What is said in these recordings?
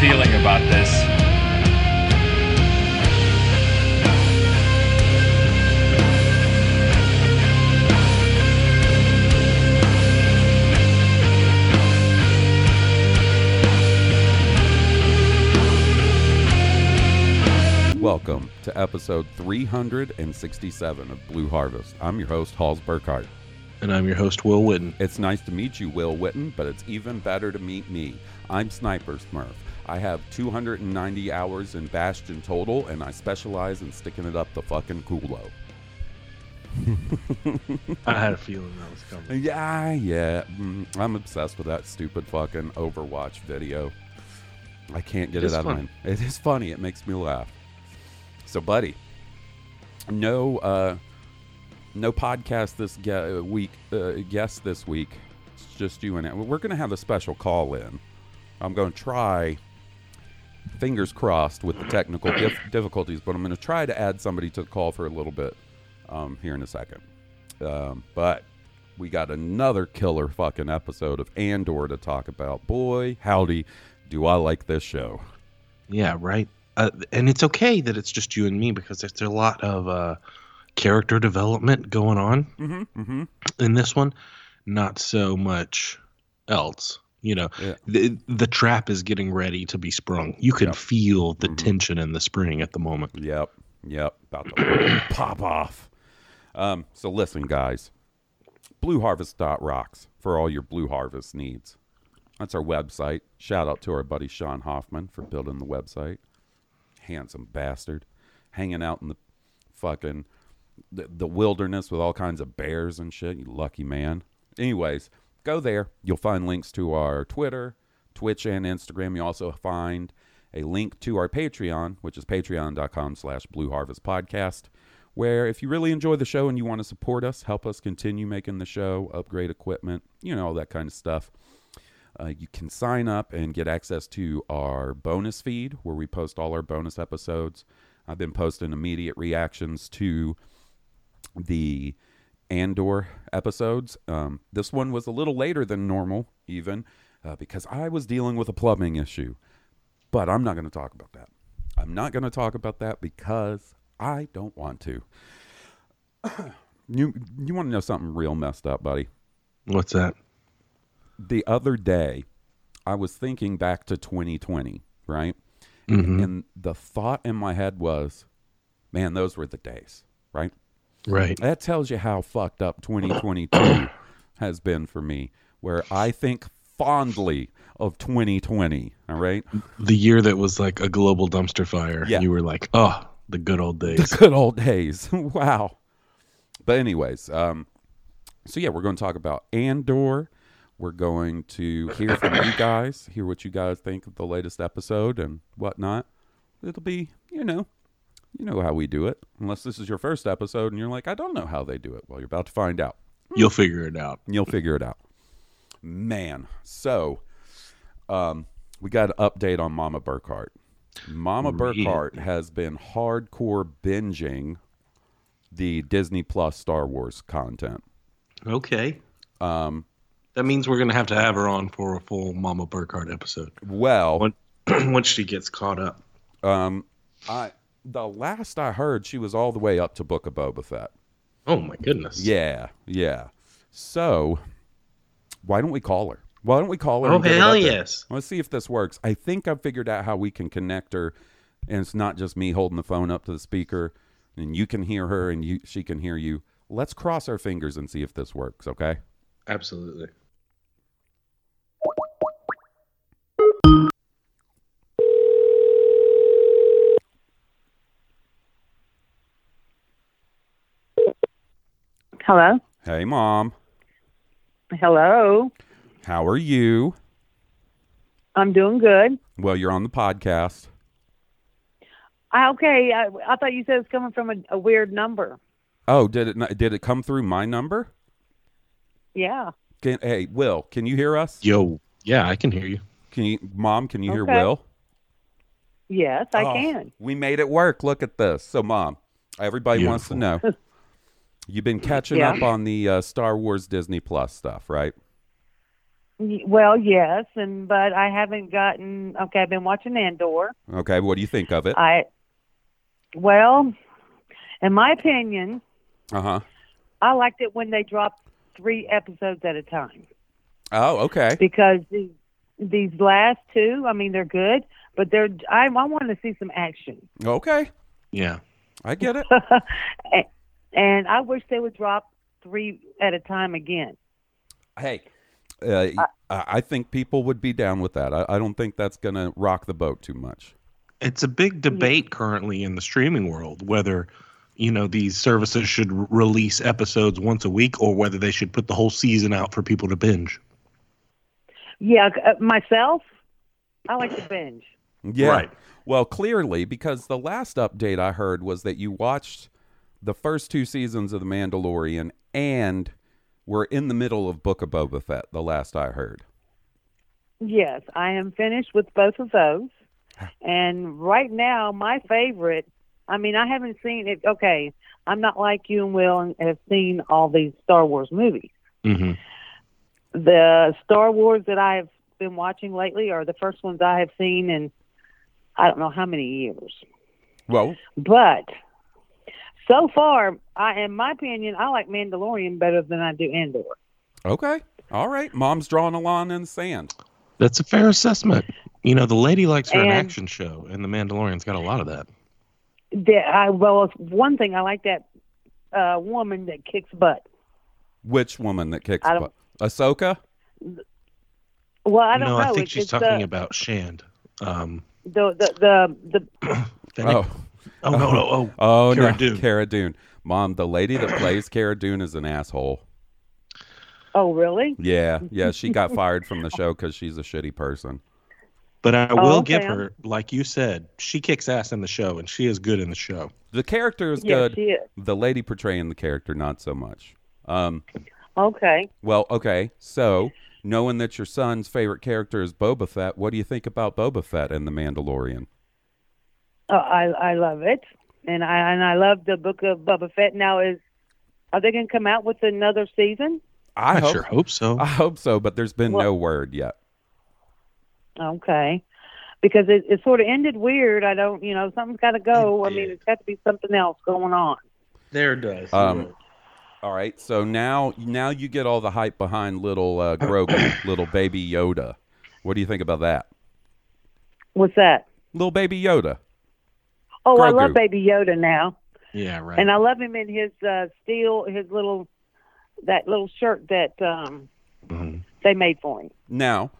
Feeling about this. Welcome to episode 367 of Blue Harvest. I'm your host, Halls Burkhart. And I'm your host, Will Witten. It's nice to meet you, Will Witten, but it's even better to meet me. I'm Sniper Smurf. I have 290 hours in Bastion total, and I specialize in sticking it up the fucking culo. I had a feeling that was coming. Yeah, yeah. mm, I'm obsessed with that stupid fucking Overwatch video. I can't get It's it out funny. of my. It is funny. It makes me laugh. So, buddy, no, uh, no podcast this ge- uh, week. Uh, guest this week. It's just you and I. We're going to have a special call in. I'm going to try. Fingers crossed with the technical dif- difficulties, but I'm going to try to add somebody to the call for a little bit um, here in a second. Um, but we got another killer fucking episode of Andor to talk about. Boy, howdy, do I like this show. Yeah, right. Uh, and it's okay that it's just you and me because there's a lot of uh, character development going on Mm-hmm, mm-hmm. in this one. Not so much else. You know, Yeah. the the trap is getting ready to be sprung. You can Yep. feel the Mhm. tension in the spring at the moment. Yep, yep, about to pop off. Um, so listen, guys, blueharvest.rocks for all your Blue Harvest needs. That's our website. Shout out to our buddy Sean Hoffman for building the website. Handsome bastard, hanging out in the fucking the, the wilderness with all kinds of bears and shit. You lucky man. Anyways, go there. You'll find links to our Twitter, Twitch, and Instagram. You also find a link to our Patreon, which is patreon.com slash Blue Harvest Podcast, where if you really enjoy the show and you want to support us, help us continue making the show, upgrade equipment, you know, all that kind of stuff. Uh, you can sign up and get access to our bonus feed where we post all our bonus episodes. I've been posting immediate reactions to the Andor episodes. Um, this one was a little later than normal, even uh, because I was dealing with a plumbing issue. But I'm not going to talk about that. I'm not going to talk about that because I don't want to. you you want to know something real messed up, buddy? What's that? the other day I was thinking back to 2020, right? Mhm. And the thought in my head was, man, those were the days, right? Right. That tells you how fucked up 2022 has been for me, where I think fondly of 2020, all right? The year that was like a global dumpster fire. Yeah. You were like, oh, the good old days. The good old days. wow. But anyways, um, so yeah, we're going to talk about Andor. We're going to hear from you guys, hear what you guys think of the latest episode and whatnot. It'll be, you know, you know how we do it. Unless this is your first episode and you're like, I don't know how they do it. Well, you're about to find out. You'll figure it out. You'll figure it out. Man, so um, we got an update on Mama Burkhart. Mama Really? Burkhart has been hardcore binging the Disney Plus Star Wars content. Okay. Um, That means we're gonna have to have her on for a full Mama Burkhart episode well, once she gets caught up. Um, I the last I heard, she was all the way up to Book of Boba Fett. Oh my goodness. Yeah, yeah. So why don't we call her? Why don't we call her? Oh and get it hell yes. Let's see if this works. I think I've figured out how we can connect her, and it's not just me holding the phone up to the speaker, and you can hear her and you she can hear you. Let's cross our fingers and see if this works. Okay. Absolutely. Hello. Hey, mom. Hello. How are you? I'm doing good. Well, you're on the podcast. I, okay. I, I thought you said it's coming from a, a weird number. Oh, did it not, did it come through my number? Yeah. Can, hey, Will, can you hear us? Yo. Yeah, I can hear you. Can you, mom? Can you hear Will? Yes, I Oh, can. We made it work. Look at this. So, mom, everybody wants to know. You've been catching Yeah. up on the uh, Star Wars Disney Plus stuff, right? Well, yes, and but I haven't gotten. Okay, I've been watching Andor. Okay, what do you think of it? I. Well, in my opinion, Uh huh. I liked it when they dropped three episodes at a time Oh, okay. because these these last two, I mean, they're good, but they're. I, I want to see some action. Okay, Yeah. I get it. and, and I wish they would drop three at a time again. hey, uh, I, I think people would be down with that. I, I don't think that's going to rock the boat too much. It's a big debate currently in the streaming world whether you know these services should r- release episodes once a week or whether they should put the whole season out for people to binge. Yeah, uh, myself, I like to binge. Yeah. Right. Well, clearly, because the last update I heard was that you watched the first two seasons of The Mandalorian and we're in the middle of Book of Boba Fett, the last I heard. Yes, I am finished with both of those. And right now, my favorite, I mean, I haven't seen it. Okay, I'm not like you and Will and have seen all these Star Wars movies. Mm-hmm. The Star Wars that I have been watching lately are the first ones I have seen in I don't know how many years. Well, But so far, I, in my opinion, I like Mandalorian better than I do Andor. okay. All right. Mom's drawing a line in the sand. That's a fair assessment. You know, the lady likes her an action show, and the Mandalorian's got a lot of that. The, I, well, one thing I like that uh, woman that kicks butt. Which woman that kicks I butt? don't- Ahsoka? Well, I don't no, know. I think It's- she's it's, talking uh, about Shand. Um, the the the, the Fennec- Oh. oh, no, no, oh, Oh, Cara no. Dune. Cara Dune. Mom, the lady that plays Cara Dune is an asshole. oh really? Yeah. Yeah. She got fired from the show because she's a shitty person. But I Oh, will okay. give her, like you said, she kicks ass in the show, and she is good in the show. The character is Yes, good. she is. The lady portraying the character, not so much. Um, Okay. well, okay. So, knowing that your son's favorite character is Boba Fett, what do you think about Boba Fett and The Mandalorian? Uh, I I love it, and I and I love the book of Boba Fett. Now is are they going to come out with another season? I, I hope, sure hope so. I hope so, but there's been Well- no word yet. Okay. Because it, it sort of ended weird. I don't, you know, something's got to go. I mean, it's got to be something else going on. there it does. Um, All right, so now now you get all the hype behind little uh, Grogu, little baby Yoda. What do you think about that? What's that? Little baby Yoda. Oh, I love Baby Yoda now, yeah, right. and I love him in his uh, steel, his little that little shirt that um, Mhm. they made for him. Now,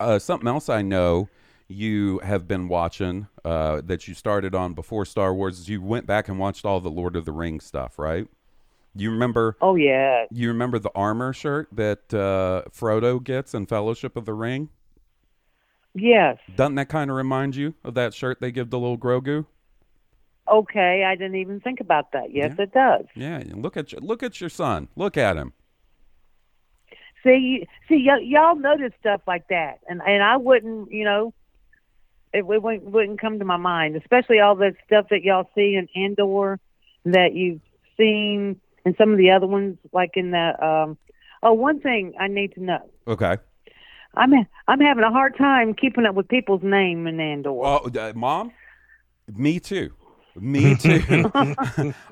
uh, something else I know you have been watching uh, that you started on before Star Wars is you went back and watched all the Lord of the Rings stuff, right? You remember Oh yeah, you remember the armor shirt that uh, Frodo gets in Fellowship of the Ring? yes. Doesn't that kind of remind you of that shirt they give the little Grogu? Okay, I didn't even think about that. Yes, Yeah. it does. Yeah, look at your, look at your son. Look at him. See, see, y- y'all notice stuff like that, and and I wouldn't, you know, it, it wouldn't, wouldn't come to my mind, especially all the stuff that y'all see in Andor that you've seen, and some of the other ones, like in the. um Oh, one thing I need to know. Okay. I'm I'm having a hard time keeping up with people's name in Andor. Oh, uh, mom, Me too. Me too.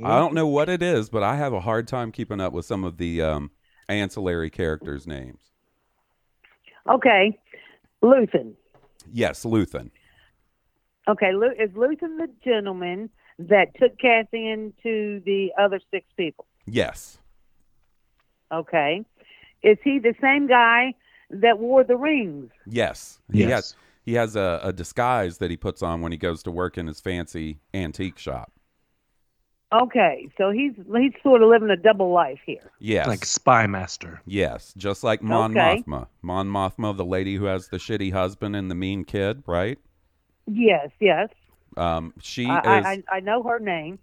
I don't know what it is, but I have a hard time keeping up with some of the um, ancillary characters' names. Okay, Luthen. Yes, Luthen. Okay, Lu- is Luthen the gentleman that took Cassian to the other six people? Yes. Okay, is he the same guy that wore the rings? Yes. He Yes. Has he has a, a disguise that he puts on when he goes to work in his fancy antique shop. Okay, so he's he's sort of living a double life here. Yes. Like spy master. yes. Just like Mon Okay. Mothma. Mon Mothma, the lady who has the shitty husband and the mean kid, right? Yes, yes. Um, she I, is I I I know her name.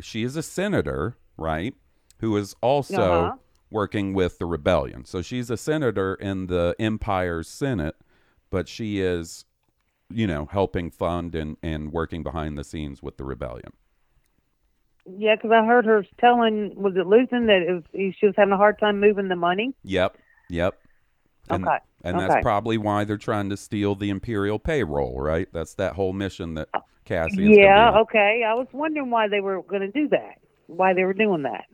she is a senator, right? Who is also Uh-huh. working with the rebellion. So she's a senator in the Empire's Senate, but she is, you know, helping fund and, and working behind the scenes with the rebellion. Yeah, because I heard her telling was it Luthen that it was, she was having a hard time moving the money. Yep. Yep. And, Okay, And okay. that's probably why they're trying to steal the Imperial payroll, right? That's that whole mission that Cassie. yeah, okay. I was wondering why they were going to do that. Why they were doing that.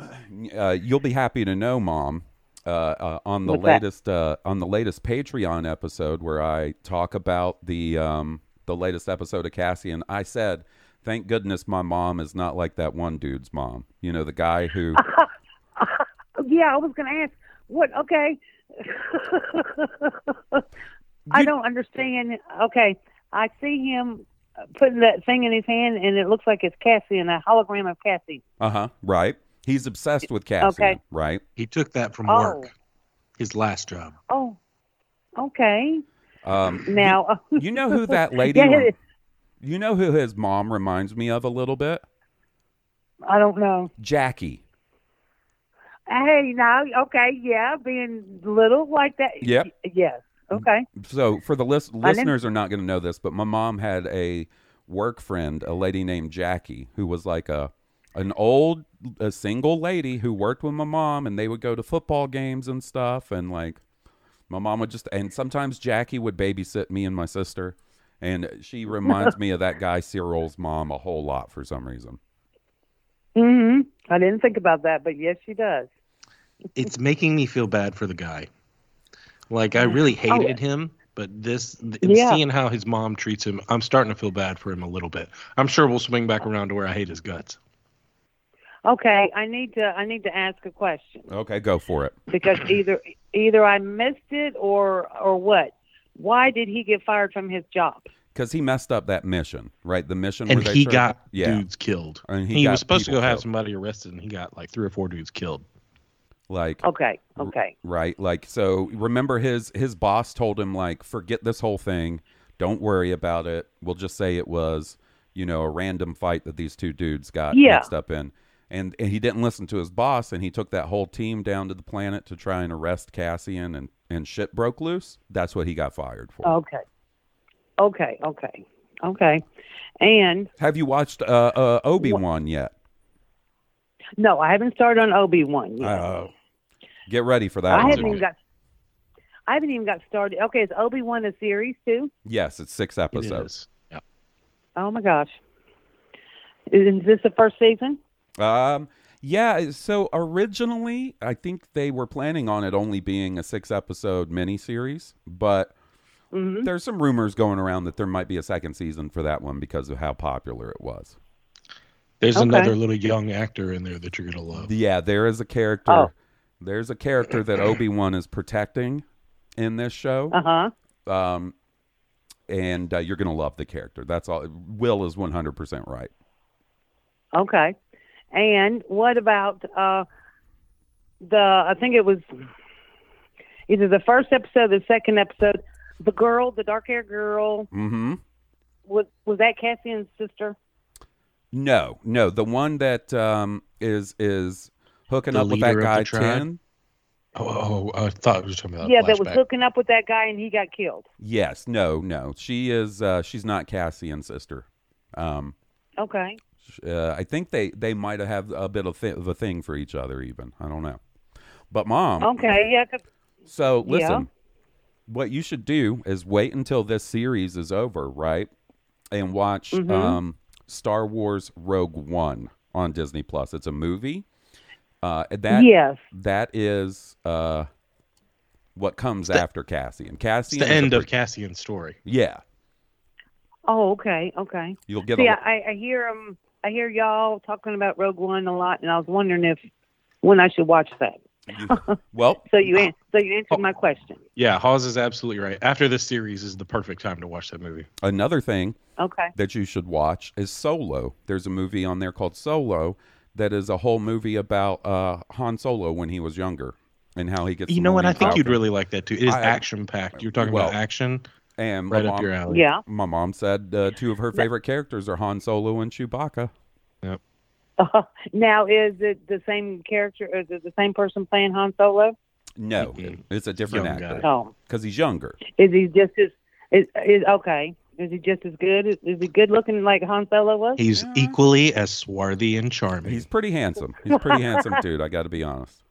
Uh, you'll be happy to know, Mom, uh, uh, on the What's latest uh, on the latest Patreon episode where I talk about the um, the latest episode of Cassian, I said, "Thank goodness my mom is not like that one dude's mom. You know, the guy who." Yeah, I was going to ask what. Okay, I don't understand. Okay, I see him putting that thing in his hand, and it looks like it's Cassian, a hologram of Cassie. Uh huh. Right. He's obsessed with Cassian. Okay. Right. He took that from Oh. work. His last job. Oh, okay. Um, Now, you know who that lady? Yeah, rem- you know who his mom reminds me of a little bit? I don't know. Jackie. Hey, now, okay, yeah, being little like that. Yep. Yes. Okay. So for the list, listeners are not going to know this, but my mom had a work friend, a lady named Jackie, who was like a an old a single lady who worked with my mom, and they would go to football games and stuff, and like my mom would just and sometimes Jackie would babysit me and my sister, and she reminds me of that guy Syril's mom a whole lot for some reason. hmm I didn't think about that, but yes, she does. It's making me feel bad for the guy. Like I really hated him, but this Yeah. seeing how his mom treats him, I'm starting to feel bad for him a little bit. I'm sure we'll swing back around to where I hate his guts. Okay, I need to I need to ask a question Okay, go for it. because either either I missed it or or what? Why did he get fired from his job? Because he messed up that mission, right? The mission And where they he tried- got yeah, dudes killed. And he he was supposed to people go have killed. somebody arrested, and he got like three or four dudes killed. like Okay, okay. right like so remember his his boss told him like forget this whole thing don't worry about it we'll just say it was you know a random fight that these two dudes got Yeah. mixed up in and, and he didn't listen to his boss and he took that whole team down to the planet to try and arrest cassian and and shit broke loose that's what he got fired for Okay. Okay, okay. Okay. And have you watched uh, uh obi-wan yet no, I haven't started on Obi Wan yet. oh get ready for that I one, haven't Mom. even got I haven't even got started. Okay, is Obi Wan a series too? yes it's six episodes is. Yeah. Oh my gosh. Is this the first season? Um, yeah. So originally, I think they were planning on it only being a six episode miniseries, but Mm-hmm. there's some rumors going around that there might be a second season for that one because of how popular it was. There's Okay. another little young actor in there that you're gonna love. Yeah, there is a character. Oh. There's a character that Obi Wan is protecting in this show, Uh huh. um, and uh, you're gonna love the character. That's all. Will is 100 percent right. Okay. And what about uh the I think it was either the first episode or the second episode, the girl, the dark haired girl, Mm-hmm. was was that Cassian's sister? No, no, the one that um, is is hooking The up with that leader of the guy tribe? Tin. Oh, oh, I thought we were talking about. yeah, that was hooking up with that guy and he got killed. Yes, no, no. She is. Uh, she's not Cassian's sister. Um, Okay. Sh- uh, I think they they might have a bit of, thi- of a thing for each other. Even I don't know. But mom, Okay, yeah. 'cause- so listen, Yeah. what you should do is wait until this series is over, right, and watch Mhm. um, Star Wars Rogue One on Disney Plus. It's a movie. Uh, that yes. that is uh, what comes the- after Cassian. It's Cassian the is a end of pre- Cassian's story. yeah. Oh, okay, okay. You'll get See, a I, I hear um, I hear y'all talking about Rogue One a lot, and I was wondering if when I should watch that. you- well. So you an- so you answered my question. Yeah, Hawes is absolutely right. After this series is the perfect time to watch that movie. Another thing Okay. that you should watch is Solo. There's a movie on there called Solo that is a whole movie about uh, Han Solo when he was younger and how he gets. You know what? I think you'd really like that too. It is action packed. You're talking well, about action, and my right up your alley. Yeah. My mom said uh, two of her favorite characters are Han Solo and Chewbacca. Yep. Now is it the same character? Is it the same person playing Han Solo? No, Mm-mm. it's a different Young actor guy. Oh, because he's younger. is he just as is, is okay? Is he just as good? Is, is he good looking like Han Solo was? He's equally as swarthy and charming. He's pretty handsome. He's pretty handsome dude. I got to be honest.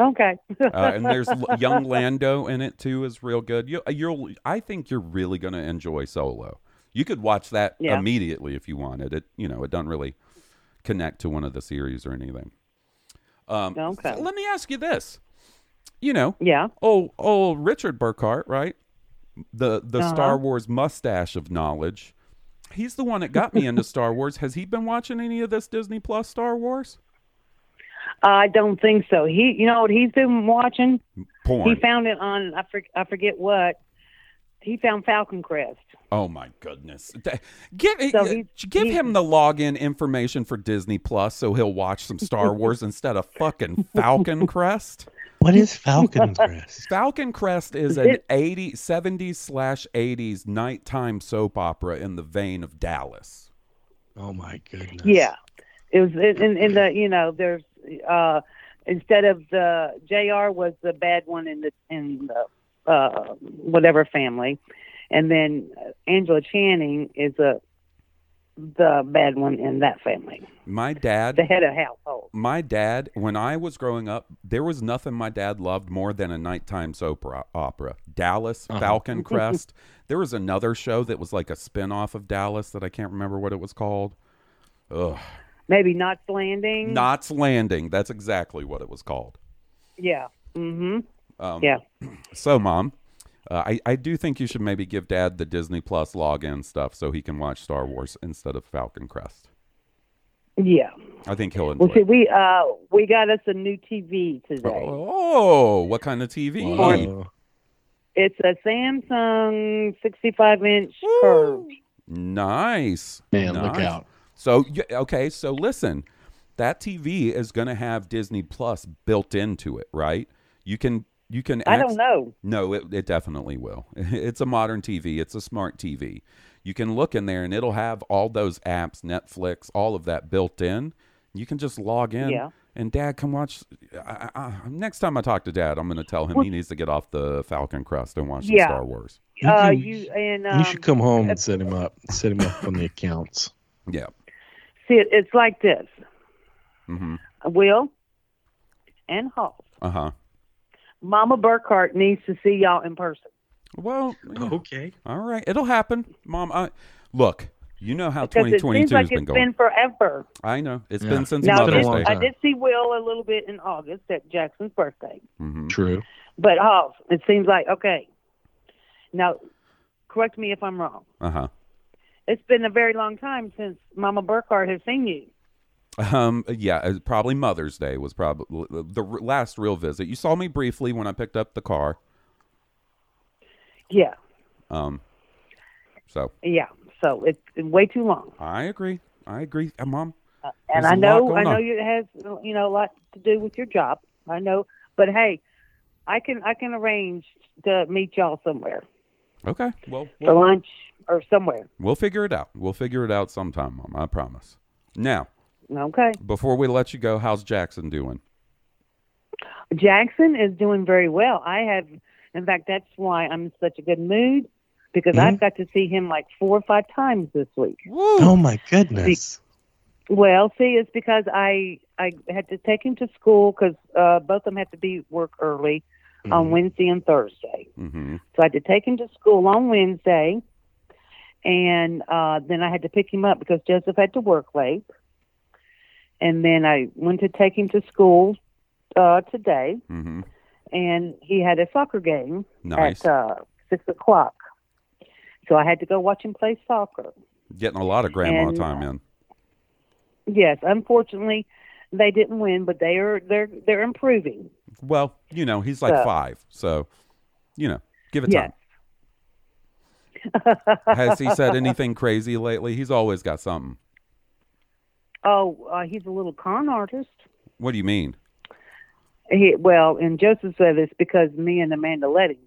Okay. Uh, and there's young Lando in it too. is real good. You, you'll. I think you're really going to enjoy Solo. You could watch that Yeah. immediately if you wanted. It you know it doesn't really connect to one of the series or anything. Um, Okay. so let me ask you this. You know, yeah. oh, oh, Richard Burkhart, right? The the Uh-huh. Star Wars mustache of knowledge. He's the one that got me into Star Wars. Has he been watching any of this Disney Plus Star Wars? I don't think so. He, you know what he's been watching? Porn. He found it on I, for, I forget what. He found Falcon Crest. Oh my goodness! Give So uh, he's- give he's- him the login information for Disney Plus so he'll watch some Star Wars instead of fucking Falcon Crest. what is Falcon Crest? Falcon Crest is an It- 80 70s slash 80s nighttime soap opera in the vein of Dallas. Oh my goodness. Yeah, it was in, in the you know there's uh instead of the Jr. was the bad one in the in the uh whatever family, and then Angela Channing is a the bad one in that family, My dad the head of household. my dad, when I was growing up, there was nothing my dad loved more than a nighttime soap opera. opera. Dallas, Uh-huh. Falcon Crest. there was another show that was like a spin off of Dallas that I can't remember what it was called. Ugh. Maybe Knots Landing. Knots Landing. That's exactly what it was called. Yeah. Mm Mhm. Um, Yeah. So, Mom, uh, I, I do think you should maybe give Dad the Disney Plus login stuff so he can watch Star Wars instead of Falcon Crest. Yeah. I think he'll enjoy Well, see, it. we uh we got us a new TV today. Oh, what kind of TV? Whoa. It's a Samsung 65 inch curved. Nice. Man, look out. So y- okay, so listen, that TV is going to have Disney Plus built into it, right? You can you can. I don't know. No, it, it definitely will. It's a modern TV. It's a smart TV. You can look in there and it'll have all those apps, Netflix, all of that built in. You can just log in. Yeah. And Dad, come watch. I, I, I- next time I talk to Dad, I'm going to tell him he needs to get off the Falcon Crest and watch some Yeah. Star Wars. Uh, You- you and um, you should come home and set him up. Set him up on the accounts. Yeah. See it. It's like this. Mm-hmm. Will and Hall. Uh huh. Mama Burkhart needs to see y'all in person. Well, yeah. Okay. All right, it'll happen, Mom. I, look, you know how 2022 has been it's going. been forever. I know it's Yeah. been since Now, I a did, Mother's long Day. I did see Will a little bit in August at Jackson's birthday. hmm True. But Hall, it seems like okay. Now, correct me if I'm wrong. Uh huh. It's been a very long time since Mama Burkhart has seen you. Um. Yeah. uh, Probably Mother's Day was probably the r- last real visit. You saw me briefly when I picked up the car. Yeah, Um. So yeah. So it's way too long. I agree. I agree, uh, Mom. and There's I know, I know on. you- it has, you know, a lot to do with your job. I know, but hey, I can, I can arrange to meet y'all somewhere Okay. Well, for we'll, lunch or somewhere. we'll figure it out. We'll figure it out sometime, Mom. I promise. Now, Okay. before we let you go, how's Jackson doing? Jackson is doing very well. I have, in fact, that's why I'm in such a good mood because Mm-hmm. I've got to see him like four or five times this week. Oh my goodness. Well, see, it's because I I had to take him to school because uh, both of them had to be work early on Mhm. Wednesday and Thursday. Mm-hmm. So I had to take him to school on Wednesday, and uh, then I had to pick him up because Joseph had to work late. And then I went to take him to school uh, today, Mm-hmm. and he had a soccer game Nice. at uh, six o'clock. So I had to go watch him play soccer. Getting a lot of grandma and, time in. Yes, unfortunately, they didn't win, but they are they're they're improving. Well, you know, he's like so- five, so you know, give it Yes. time. Has he said anything crazy lately? He's always got something. Oh, uh, he's a little con artist. What do you mean? He, well, and Joseph said this because me and Amanda let him.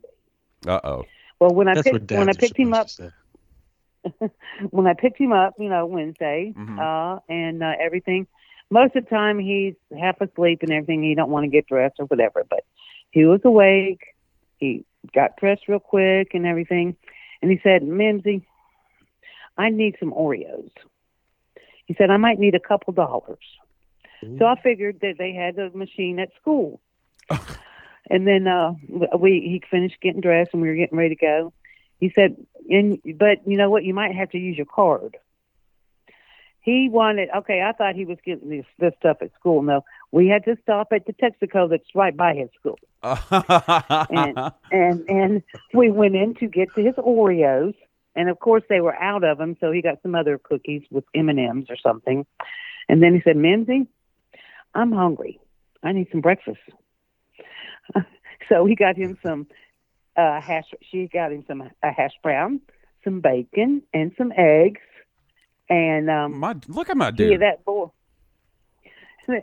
Uh oh. Well, when I That's what picked when I picked him up supposed to say. when I picked him up, you know, Wednesday, Mhm. uh, and uh, everything. Most of the time, he's half asleep and everything. He don't want to get dressed or whatever. But he was awake. He got dressed real quick and everything, and he said, "Mimsy, I need some Oreos." He said, "I might need a couple dollars." So I figured that they had a machine at school. and then uh we he finished getting dressed and we were getting ready to go. He said, "And but you know what? You might have to use your card." He wanted. Okay, I thought he was getting this this stuff at school. No, we had to stop at the Texaco that's right by his school, and and and we went in to get to his Oreos, and of course they were out of them. So he got some other cookies with M and M's or something, and then he said, "Mimsy, I'm hungry. I need some breakfast." so he got him some uh, hash. She got him some a hash brown, some bacon, and some eggs, and um, my look at my yeah, dude. that boy.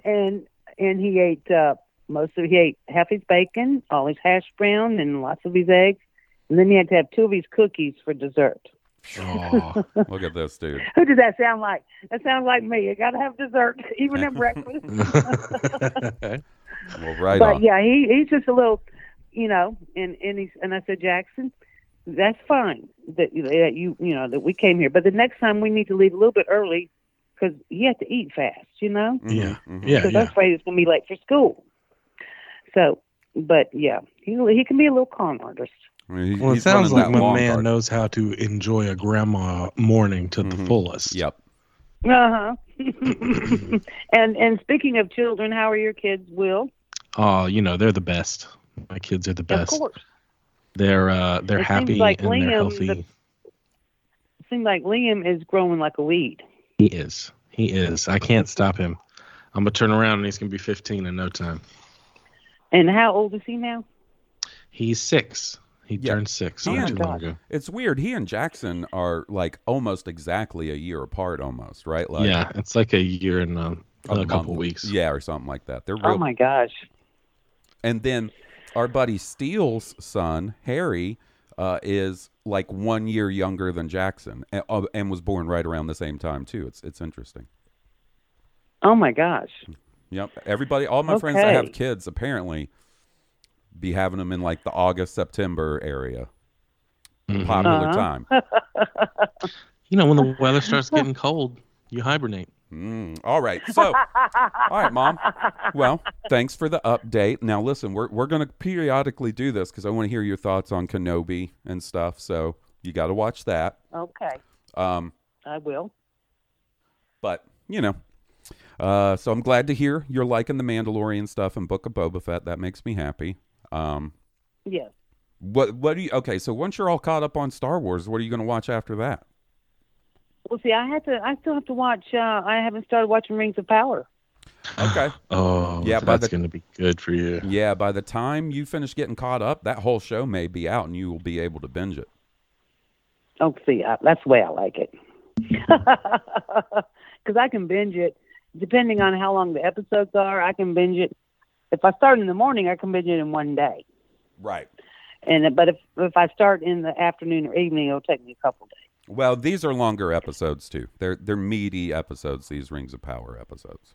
And and he ate uh, most of he ate half his bacon, all his hash brown, and lots of his eggs, and then he had to have two of his cookies for dessert. Oh, Look at this dude. Who does that sound like? That sounds like me. You got to have dessert even at breakfast. Well, right but on. yeah, he he's just a little, you know. And and he's and I said Jackson, that's fine that that you you know that we came here, but the next time we need to leave a little bit early because he has to eat fast, you know. Mhm, yeah, mhm. yeah, because yeah. I'm afraid he's going to be late for school. So, but yeah, he he can be a little con artist. I mean, he- Well, it sounds like my man card. knows how to enjoy a grandma morning to the Mhm. fullest. Yep. Uh huh. and and speaking of children, how are your kids? Will Oh, you know they're the best. My kids are the best. of course. They're uh, they're It happy like and they're healthy. the- Seems like Liam is growing like a weed. He is. He is. I can't stop him. I'm gonna turn around and he's gonna be 15 in no time. And how old is he now? He's six. He Yeah. turned six He not too long ago. It's weird. He and Jackson are like almost exactly a year apart, almost, right? Like yeah, it's like a year and um, a a, couple month. weeks. Yeah, or something like that. They're real. Oh my gosh. And then our buddy Steele's son, Harry, uh, is like one year younger than Jackson and, uh, and was born right around the same time, too. It's, it's interesting. Oh my gosh. Yep. Everybody, all my friends that have kids apparently be having them in like the August, September area. Mhm. Popular Uh-huh. time. You know, when the weather starts getting cold, you hibernate. Mm, all right. So, all right, Mom. Well, thanks for the update. Now, listen, we're, we're going to periodically do this because I want to hear your thoughts on Kenobi and stuff. So, you got to watch that. Okay, Um, I will. but, you know, uh, so I'm glad to hear you're liking the Mandalorian stuff and Book of Boba Fett. That makes me happy. Um, Yes. what, what do you, okay, so once you're all caught up on Star Wars, what are you going to watch after that? Well, see, I had to. I still have to watch. Uh, I haven't started watching Rings of Power. Okay. Oh, Yeah, by that's gonna be good for you. Yeah, by the time you finish getting caught up, that whole show may be out and you will be able to binge it. Oh, see, I, that's the way I like it. Because I can binge it depending on how long the episodes are. I can binge it. If I start in the morning, I can binge it in one day. Right. And but if if I start in the afternoon or evening, it'll take me a couple days. Well, these are longer episodes too. They're they're meaty episodes. These Rings of Power episodes.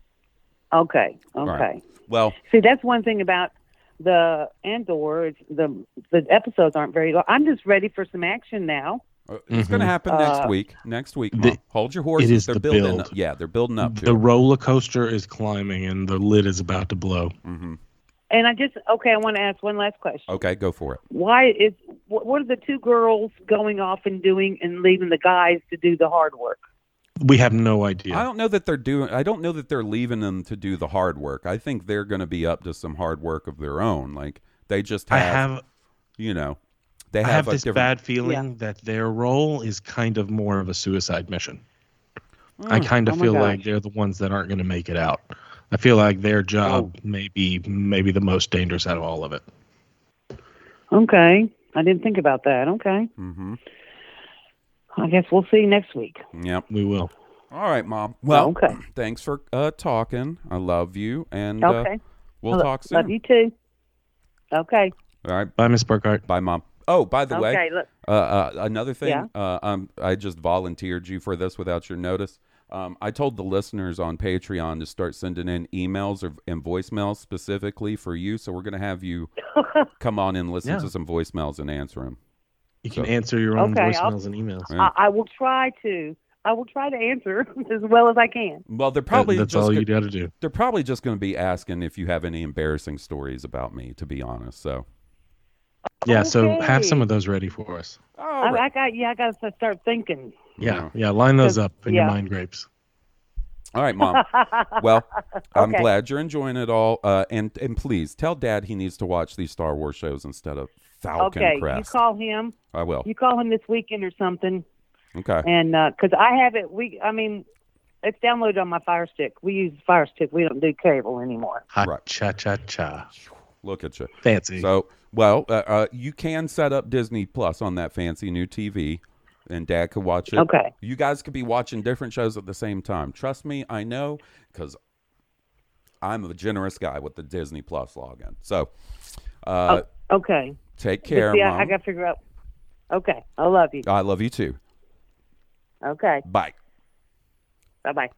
Okay. Okay. Right. Well, See, that's one thing about the Andor. It's the the episodes aren't very long. I'm just ready for some action now. uh, it's going to happen next Uh, week. Next week, the- hold your horses. is they're the building. build. Up. Yeah, they're building up The it. roller coaster is climbing and the lid is about to blow. hmm And I just okay. I want to ask one last question. Okay, go for it. Why is what what are the two girls going off and doing and leaving the guys to do the hard work? We have no idea. I don't know that they're doing. I don't know that they're leaving them to do the hard work. I think they're going to be up to some hard work of their own. Like they just I have, have you know, they I have, have a this different. bad feeling that their role is kind of more of a suicide mission. I mm. kind of Oh feel like they're the ones that aren't going to make it out. I feel like their job Oh. may be maybe the most dangerous out of all of it. Okay, I didn't think about that. Okay, hmm I guess we'll see next week. Yep. We will. All right, mom. Well, Okay. thanks for uh, talking. I love you, and uh, Okay, we'll Lo- talk soon. Love you too. Okay. All right. Bye, Miss Burkhart. Bye, mom. Oh, by the way, Okay. Look. Uh, uh, another thing, Yeah. uh, um, I just volunteered you for this without your notice. Um, I told the listeners on Patreon to start sending in emails or, and voicemails specifically for you. So we're going to have you come on and listen Yeah. to some voicemails and answer them. You can So- answer your own Okay, I'll- voicemails and emails. Yeah. I, I will try to. I will try to answer as well as I can. Well, they're That- probably that's just all you got to do. they're probably just going to be asking if you have any embarrassing stories about me. To be honest, so Yeah, so have some of those ready for us. I, I got. Yeah, I got to start thinking. Yeah, yeah, line those up in your mind grapes. all right, mom. well, I'm Okay. glad you're enjoying it all. Uh, and and please tell Dad he needs to watch these Star Wars shows instead of Falcon okay, Crest. you call him. I will. You call him this weekend or something, Okay. and because I have it. We. I mean, it's downloaded on my Fire Stick. We use Fire Stick. We don't do cable anymore. Ha Right. cha cha cha. Look at you. Fancy. So, well, uh, uh, you can set up Disney Plus on that fancy new TV, and Dad could watch it. Okay. You guys could be watching different shows at the same time. Trust me, I know, because I'm a generous guy with the Disney Plus login. So, uh, Okay. take care, see, I. I got to figure out. Okay. I love you. I love you too. Okay. Bye. Bye bye.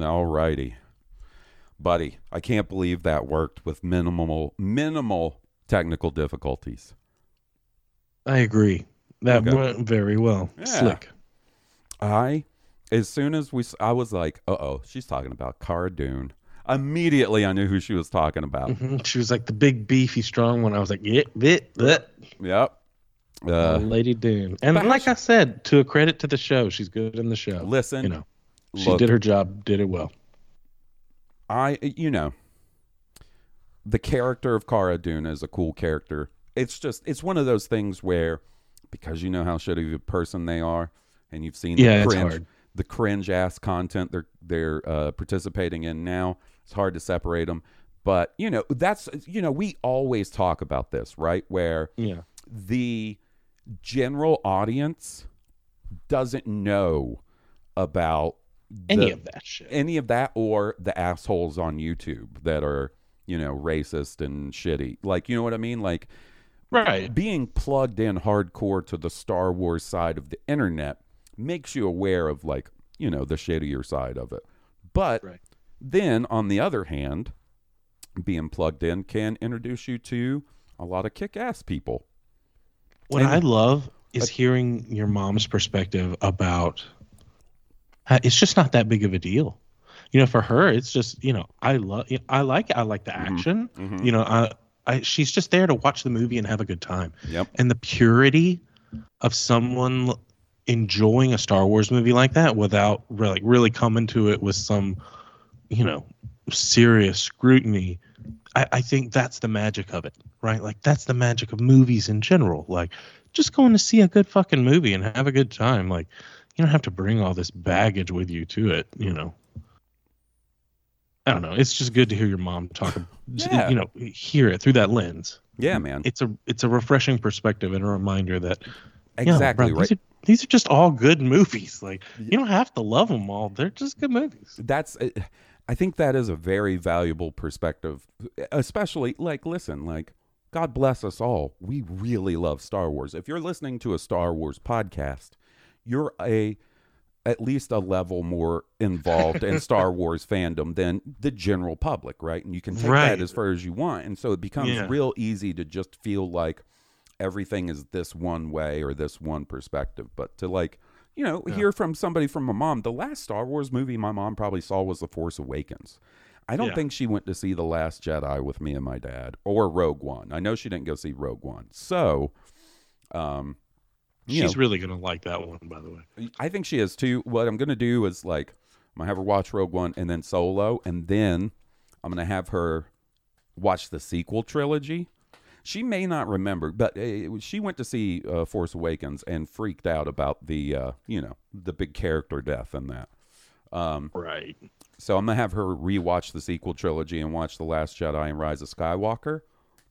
All righty, buddy. I can't believe that worked with minimal, minimal technical difficulties. I agree. That Okay. went very well. Yeah. Slick. I, as soon as we, I was like, uh oh, she's talking about Cara Dune. Immediately, I knew who she was talking about. Mhm. She was like the big, beefy, strong one. I was like, yeah, bit, that. Yep. Uh, Lady Dune. And like she- I said, to a credit to the show, she's good in the show. listen, you know, she look, did her job, did it well. I, you know, the character of Cara Dune is a cool character. It's just, it's one of those things where, because you know how shitty of a person they are, and you've seen the Yeah, it's cringe, the cringe ass content they're they're uh, participating in now. It's hard to separate them, but you know that's you know we always talk about this, right? Where Yeah. the general audience doesn't know about Any the- of that shit. any of that or the assholes on YouTube that are, you know, racist and shitty. Like, you know what I mean? Like Right. being plugged in hardcore to the Star Wars side of the internet makes you aware of like, you know, the shittier side of it. But Right. then on the other hand, being plugged in can introduce you to a lot of kick-ass people. What And- I love is hearing your mom's perspective about how it's just not that big of a deal. You know, for her, it's just you know, I love, I like, I like the action. Mhm. You know, I, I, she's just there to watch the movie and have a good time. Yep. And the purity of someone enjoying a Star Wars movie like that without really, really coming to it with some, you know, serious scrutiny. I, I think that's the magic of it, right? Like that's the magic of movies in general. Like just going to see a good fucking movie and have a good time. Like you don't have to bring all this baggage with you to it, you know. I don't know. It's just good to hear your mom talk. Yeah. You know, hear it through that lens. Yeah, man. It's a it's a refreshing perspective and a reminder that yeah, bro, Exactly right. These are, these are just all good movies. Like you don't have to love them all. They're just good movies. that's uh, i think that is a very valuable perspective especially like listen like god bless us all we really love star wars if you're listening to a star wars podcast you're a at least a level more involved in star wars fandom than the general public right and you can take Right. that as far as you want and so it becomes Yeah. real easy to just feel like everything is this one way or this one perspective but to like you know, hear from somebody from my mom. The last Star Wars movie my mom probably saw was The Force Awakens. I don't Yeah. think she went to see The Last Jedi with me and my dad or Rogue One. I know she didn't go see Rogue One. So, um, you She's know, really gonna like that one, by the way. I think she is too. What I'm going to do is like, I'm going to have her watch Rogue One and then Solo, and then I'm going to have her watch the sequel trilogy. She may not remember, but uh, she went to see uh, Force Awakens and freaked out about the, uh, you know, the big character death and that. Um, Right. so I'm gonna have her rewatch the sequel trilogy and watch The Last Jedi and Rise of Skywalker.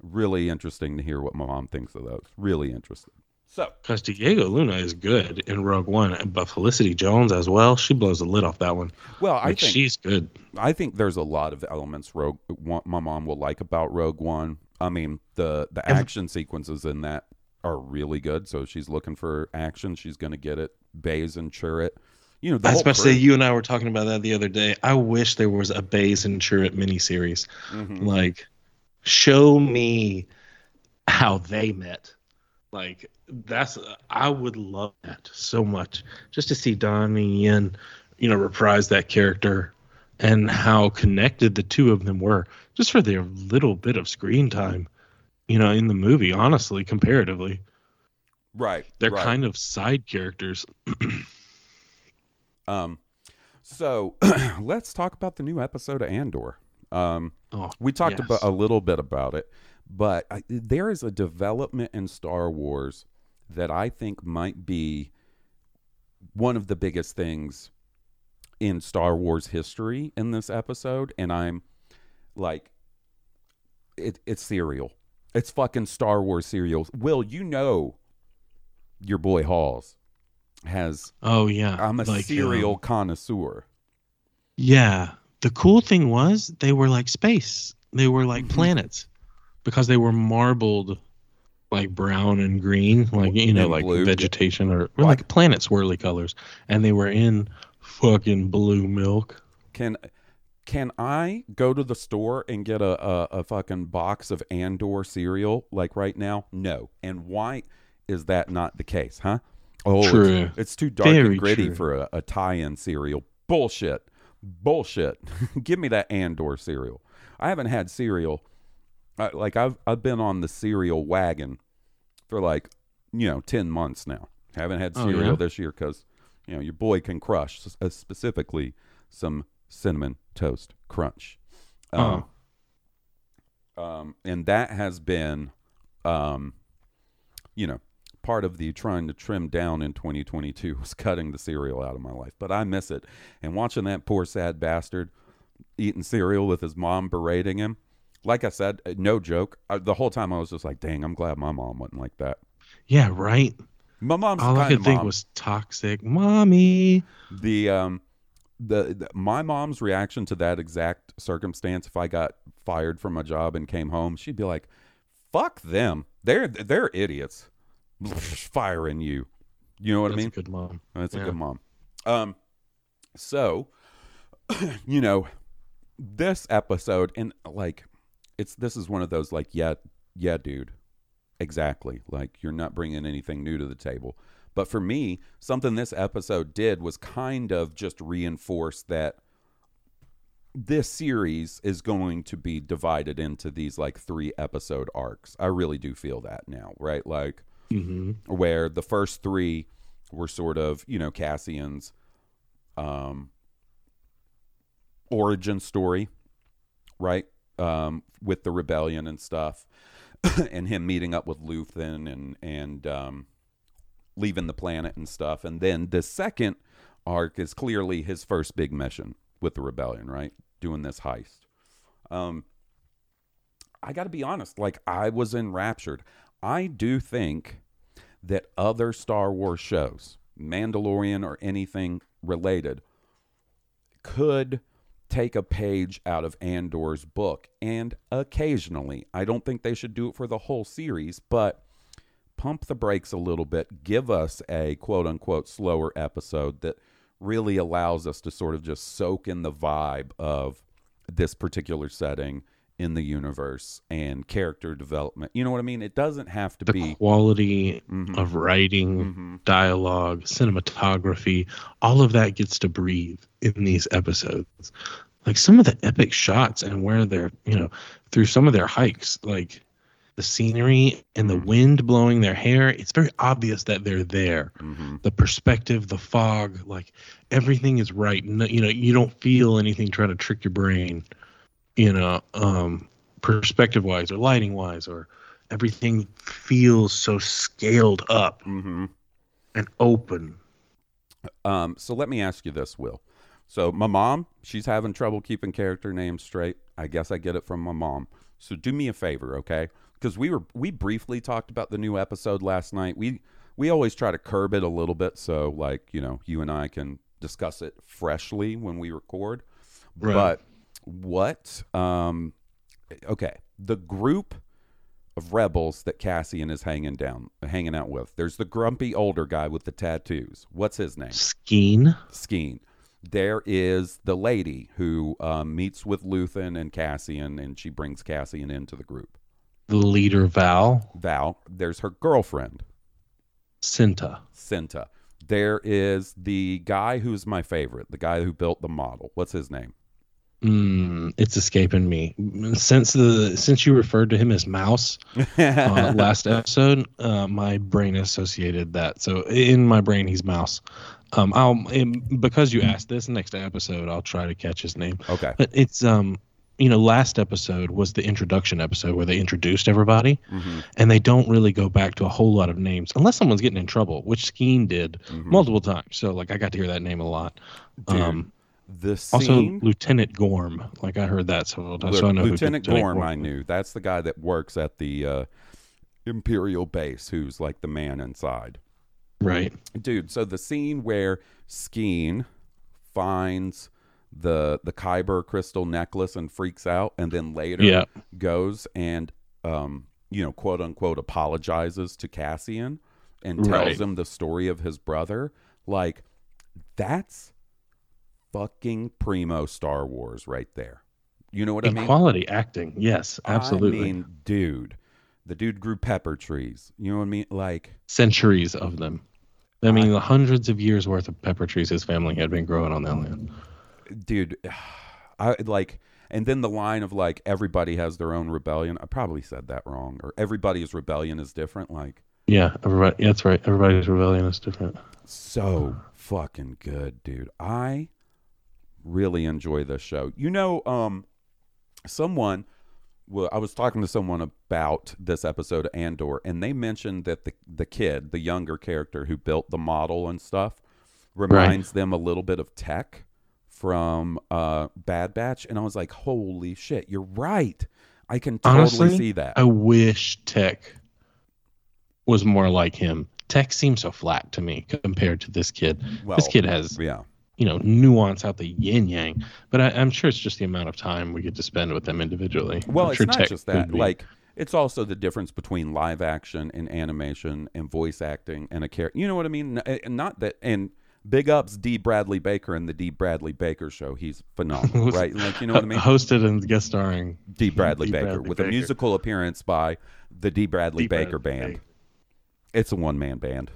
Really interesting to hear what my mom thinks of those. Really interesting. So Because Diego Luna is good in Rogue One, but Felicity Jones as well. She blows the lid off that one. well, I Like, think she's good. I think there's a lot of elements Rogue one, my mom will like about Rogue One. I mean, the the action sequences in that are really good. So she's looking for action, she's going to get it. Baze and Chirrut. You know, the I was about to say, you and I were talking about that the other day. I wish there was a Baze and Chirrut miniseries. Mhm. Like, show me how they met. Like, that's I would love that so much. Just to see Donnie Yen, you know, reprise that character and how connected the two of them were, just for their little bit of screen time, you know, in the movie. Honestly, comparatively, right. they're right. kind of side characters. Um, so let's talk about the new episode of Andor. Um, Oh, we talked yes. about a little bit about it, but I, there is a development in Star Wars that I think might be one of the biggest things in Star Wars history in this episode, and I'm like, it, it's cereal. It's fucking Star Wars cereal. Will you know your boy Halls has? Oh yeah, I'm a like, cereal um, connoisseur. Yeah. The cool thing was they were like space. They were like Mhm. planets because they were marbled like brown and green, like you know, And like blue. vegetation or, or like planet swirly colors. And they were in fucking blue milk. Can can I go to the store and get a, a, a fucking box of Andor cereal like right now? No. And why is that not the case, huh? Oh, it's- True. It's, too dark Very and gritty true. for a, a tie-in cereal. Bullshit. Bullshit. Give me that Andor cereal. I haven't had cereal. I, like I've I've been on the cereal wagon for like you know ten months now. Haven't had Oh, cereal yeah? this year because you know your boy can crush uh, specifically some cinnamon toast crunch. Um, um, and that has been, um, you know, part of the trying to trim down in 2022 was cutting the cereal out of my life. But I miss it. And watching that poor sad bastard eating cereal with his mom berating him. Like I said, uh, no joke. I, the whole time I was just like, dang, I'm glad my mom wasn't like that. Yeah, right. My mom's All I could think mom- was toxic, mommy. the um the, the my mom's reaction to that exact circumstance if i got fired from my job and came home she'd be like fuck them they're they're idiots firing you you know what That's i mean a good mom. that's a good mom um so you know this episode and like it's this is one of those like yeah yeah dude. Exactly. Like you're not bringing anything new to the table. But for me something this episode did was kind of just reinforce that this series is going to be divided into these like three episode arcs. I really do feel that now right? Like hmm where the first three were sort of you know Cassian's um origin story, right? Um, with the rebellion and stuff, and him meeting up with Luthen and and um, leaving the planet and stuff, and then the second arc is clearly his first big mission with the rebellion, right? Doing this heist. Um, I got to be honest, like I was enraptured. I do think that other Star Wars shows, Mandalorian or anything related, could take a page out of Andor's book. And occasionally, I don't think they should do it for the whole series, but pump the brakes a little bit. Give us a quote unquote slower episode that really allows us to sort of just soak in the vibe of this particular setting in the universe and character development. You know what I mean? It doesn't have to The be quality Mhm. of writing, Mhm. dialogue, cinematography, all of that gets to breathe in these episodes. Like some of the epic shots and where they're, you know, through some of their hikes, like the scenery and the wind blowing their hair, it's very obvious that they're there. Mhm. The perspective, the fog, like everything is right. No, you know, you don't feel anything trying to trick your brain, you know, um, perspective wise or lighting wise, or everything feels so scaled up Mhm. and open. Um, so let me ask you this, Will. So my mom, she's having trouble keeping character names straight. I guess I get it from my mom. So do me a favor, okay? Because we were we briefly talked about the new episode last night. We we always try to curb it a little bit so like, you know, you and I can discuss it freshly when we record. Right. But what um okay, the group of rebels that Cassian is hanging down hanging out with. There's the grumpy older guy with the tattoos. What's his name? Skeen, Skeen. There is the lady who um, meets with Luthen and Cassian, and she brings Cassian into the group. the leader Val, Val. There's her girlfriend, Cinta. Cinta. There is the guy who's my favorite, the guy who built the model. What's his name? Mm, it's escaping me. Since the since you referred to him as Mouse uh, last episode, uh, my brain associated that. So in my brain, he's Mouse. Um, I'll because you asked this next episode, I'll try to catch his name. okay. But it's um, you know, last episode was the introduction episode where they introduced everybody, Mhm. and they don't really go back to a whole lot of names unless someone's getting in trouble, which Skeen did Mhm. multiple times. So like I got to hear that name a lot. Dude, Um, the also scene. Lieutenant Gorn, like I heard that several times. So I know who Lieutenant Gorn, I knew. That's the guy that works at the uh, Imperial base, who's like the man inside. Right. dude so the scene where skeen finds the the kyber crystal necklace and freaks out and then later Yeah. goes and um you know quote unquote apologizes to cassian and tells Right. him the story of his brother like that's fucking primo star wars right there you know what i mean quality acting. Yes, absolutely. i mean dude the dude grew pepper trees you know what i mean like Centuries of them. I mean, hundreds of years worth of pepper trees his family had been growing on that land. dude i like and then the line of like everybody has their own rebellion i probably said that wrong or everybody's rebellion is different like Yeah, everybody. Yeah, that's right. Everybody's rebellion is different. so fucking good dude i really enjoy this show. You know um someone well i was talking to someone about this episode of andor and they mentioned that the the kid the younger character who built the model and stuff reminds them a little bit of tech from uh bad batch and i was like holy shit you're right. I can totally Honestly, see that. I wish Tech was more like him. Tech seems so flat to me compared to this kid. well, this kid has, yeah you know, nuance out the yin yang. But I, I'm sure it's just the amount of time we get to spend with them individually. Well, I'm it's sure not just that. Like, it's also the difference between live action and animation and voice acting and a character. You know what I mean? Eh, and Not that. And big ups D. Bradley Baker and the D. Bradley Baker show. He's phenomenal, right? Like, you know what I mean? hosted and guest starring D. Bradley D. Baker Bradley with Baker. a musical appearance by the D. Bradley D. Baker Bradley Band. Baker. It's a one man band.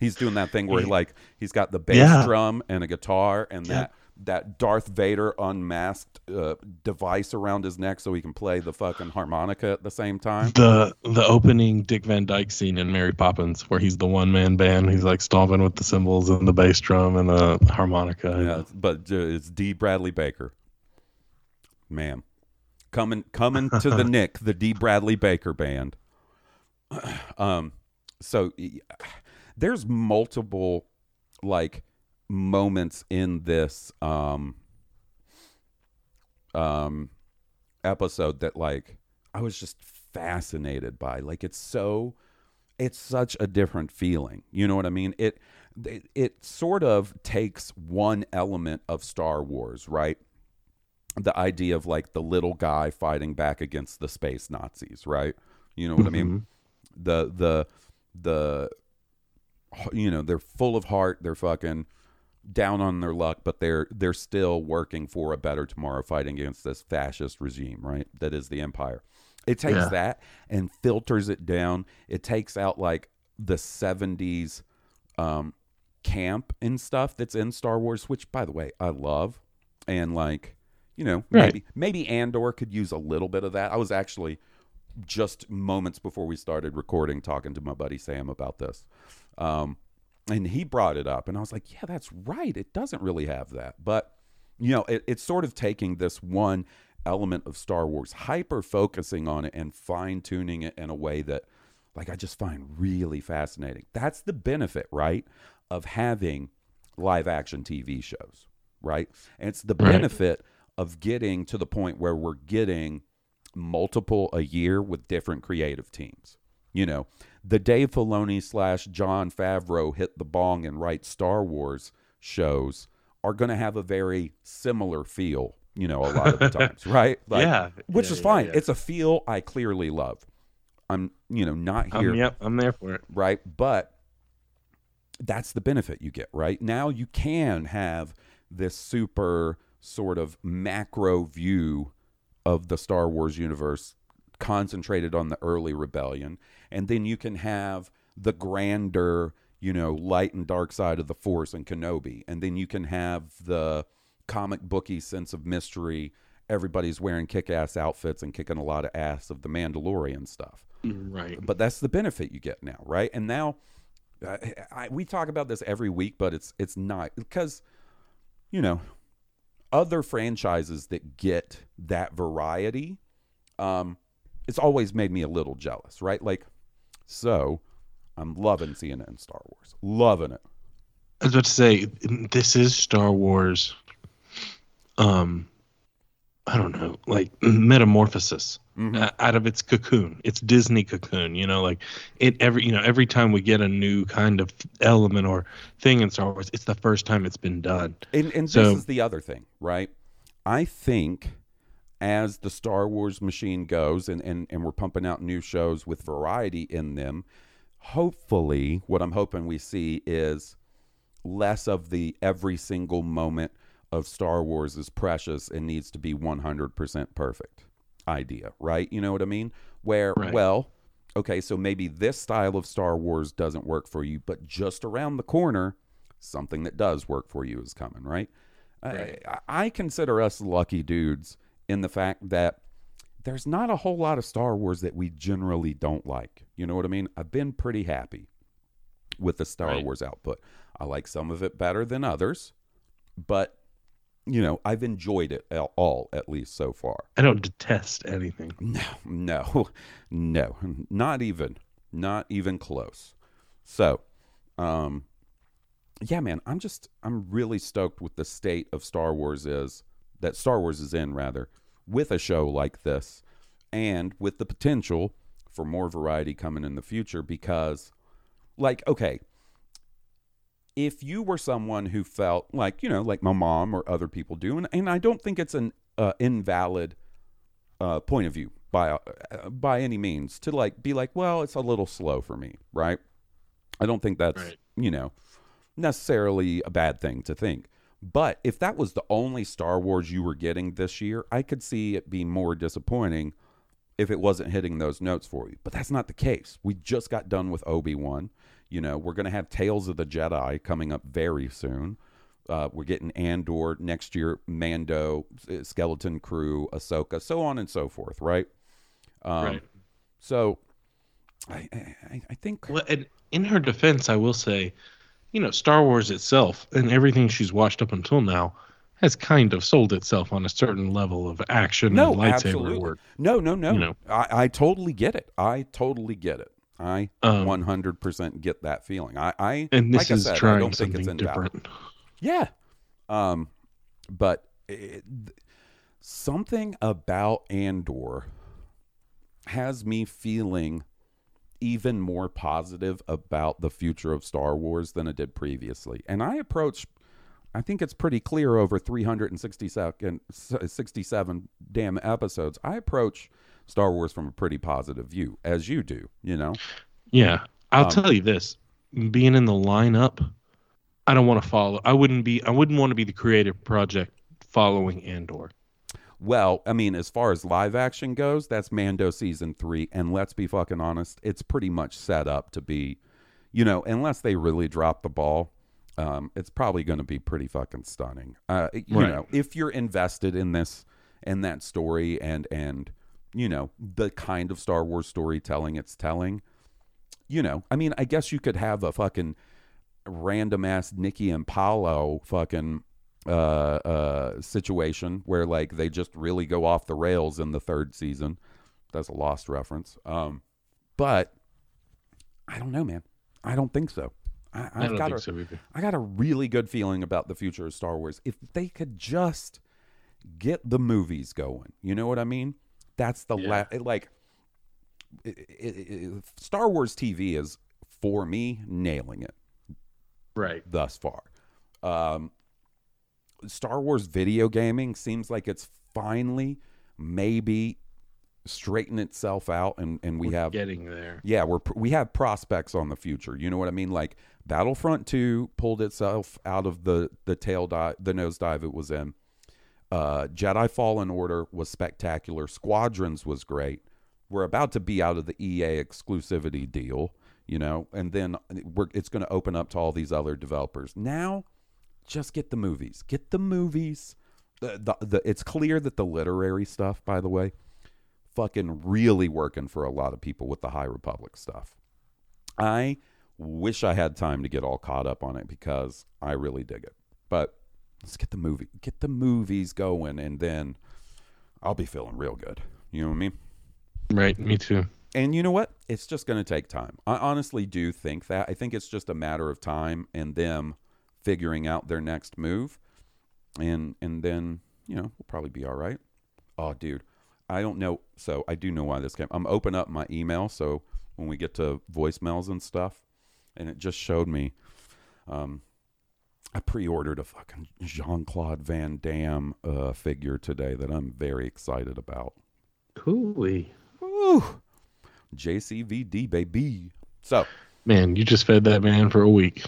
He's doing that thing where he, like he's got the bass Yeah. drum and a guitar and Yeah. that that Darth Vader unmasked uh, device around his neck so he can play the fucking harmonica at the same time. the the opening Dick Van Dyke scene in Mary Poppins, where he's the one man band. He's like stomping with the cymbals and the bass drum and the harmonica. Yeah, but uh, it's D. Bradley Baker. Man, coming coming to the Nick, the D. Bradley Baker band. Um, so y- there's multiple like moments in this um um episode that like I was just fascinated by. Like it's so it's such a different feeling. You know what I mean? It it, it sort of takes one element of Star Wars, right? The idea of like the little guy fighting back against the space Nazis, right? You know what I mean? The the the you know, they're full of heart, they're fucking down on their luck, but they're they're still working for a better tomorrow, fighting against this fascist regime, right? That is the empire. It takes Yeah. that and filters it down. It takes out like the '70s um, camp and stuff that's in Star Wars, which, by the way, I love. And like, you know, Right. maybe maybe Andor could use a little bit of that. I was actually just moments before we started recording talking to my buddy Sam about this. Um, and he brought it up and I was like, yeah, that's right. It doesn't really have that. But you know, it, it's sort of taking this one element of Star Wars, hyper focusing on it and fine tuning it in a way that like I just find really fascinating. That's the benefit, right, of having live action TV shows, right? And it's the Right. benefit of getting to the point where we're getting multiple a year with different creative teams. You know, the Dave Filoni slash Jon Favreau hit the bong and write Star Wars shows are going to have a very similar feel. You know, a lot of the times, right? Yeah, which yeah, is yeah, fine. yeah. It's a feel I clearly love. I'm, you know, not here Um, yep, I'm there for it. right? But that's the benefit you get, right? Now you can have this super sort of macro view of the Star Wars universe concentrated on the early rebellion, and then you can have the grander, you know, light and dark side of the Force and Kenobi, and then you can have the comic booky sense of mystery. Everybody's wearing kick-ass outfits and kicking a lot of ass of the Mandalorian stuff Right. but that's the benefit you get now, right? And now, I, I, we talk about this every week, but it's it's not because, you know, other franchises that get that variety, um, it's always made me a little jealous, right? Like, so I'm loving seeing it in Star Wars, loving it. I was about to say this is Star Wars. Um, I don't know, like metamorphosis Mm-hmm. out of its cocoon, its Disney cocoon. You know, like it every you know every time we get a new kind of element or thing in Star Wars, it's the first time it's been done. And, and So- this is the other thing, right? I think as the Star Wars machine goes and, and, and we're pumping out new shows with variety in them, hopefully, what I'm hoping we see is less of the every single moment of Star Wars is precious and needs to be 100% perfect idea, right? You know what I mean? Where, Right. well, okay, so maybe this style of Star Wars doesn't work for you, but just around the corner, something that does work for you is coming, right? I, I consider us lucky dudes in the fact that there's not a whole lot of Star Wars that we generally don't like. You know what I mean? I've been pretty happy with the Star Right. Wars output. I like some of it better than others, but you know, I've enjoyed it all- all at least so far. I don't detest anything. No, no, no, not even, not even close. So, um, yeah, man, I'm just, I'm really stoked with the state of Star Wars is that Star Wars is in rather with a show like this, and with the potential for more variety coming in the future because, like, okay, if you were someone who felt like you know like my mom or other people do and, and i don't think it's an uh, invalid uh, point of view by uh, by any means to like be like well it's a little slow for me right i don't think that's Right. you know necessarily a bad thing to think but if that was the only star wars you were getting this year i could see it be more disappointing if it wasn't hitting those notes for you. But that's not the case. We just got done with Obi Wan. You know, we're going to have Tales of the Jedi coming up very soon. Uh, we're getting Andor next year, Mando, Skeleton Crew, Ahsoka, so on and so forth, right? Um, right. So, I, I, I think Well, and in her defense, I will say, you know, Star Wars itself and everything she's watched up until now has kind of sold itself on a certain level of action no, and lightsaber absolutely, work. no, no, no. You know. I, I totally get it. I totally get it. I Um, 100% get that feeling. I, I And this like I is said, trying don't think it's something different. Yeah. Um, but it, something about Andor has me feeling even more positive about the future of Star Wars than it did previously. And I approach, I think it's pretty clear over 367 67 damn episodes. I approach Star Wars from a pretty positive view, as you do, you know? Yeah. I'll Um, tell you this being in the lineup I don't want to follow. I wouldn't be. I wouldn't want to be the creative project following Andor. Well, I mean, as far as live action goes, that's Mando season three, and let's be fucking honest, it's pretty much set up to be, you know, unless they really drop the ball, um, it's probably going to be pretty fucking stunning. Uh, you Right. know, if you're invested in this and that story, and and you know the kind of Star Wars storytelling it's telling, you know, I mean, I guess you could have a fucking random ass Nikki and Paulo fucking uh uh situation where like they just really go off the rails in the third season. That's a lost reference. Um but I don't know, man. I don't think so. I, I've I don't got think a, so either. I got a really good feeling about the future of Star Wars. If they could just get the movies going, you know what I mean? That's the Yeah. la- like it, it, it, Star Wars TV is for me nailing it Right. thus far. Um, Star Wars video gaming seems like it's finally maybe straighten itself out, and and we We're have getting there. yeah we're we have prospects on the future. You know what I mean? Like Battlefront Two pulled itself out of the the tail dive the nosedive it was in. Uh, Jedi Fallen Order was spectacular. Squadrons was great. We're about to be out of the EA exclusivity deal, you know, and then we're, it's going to open up to all these other developers. Now, just get the movies. Get the movies. The, the, the, it's clear that the literary stuff, by the way, fucking really working for a lot of people with the High Republic stuff. I wish I had time to get all caught up on it because I really dig it. But let's get the movie, get the movies going, and then I'll be feeling real good. You know what I mean? Right. Me too. And you know what? It's just going to take time. I honestly do think that. I think it's just a matter of time and them figuring out their next move. And and then, you know, we'll probably be all right. Oh, dude. I don't know. So I do know why this came. I'm open up my email so when we get to voicemails and stuff and it just showed me um I pre-ordered a fucking Jean-Claude Van Damme uh, figure today that I'm very excited about. Coolie. Woo. JCVD baby. So, Man, you just fed that man for a week.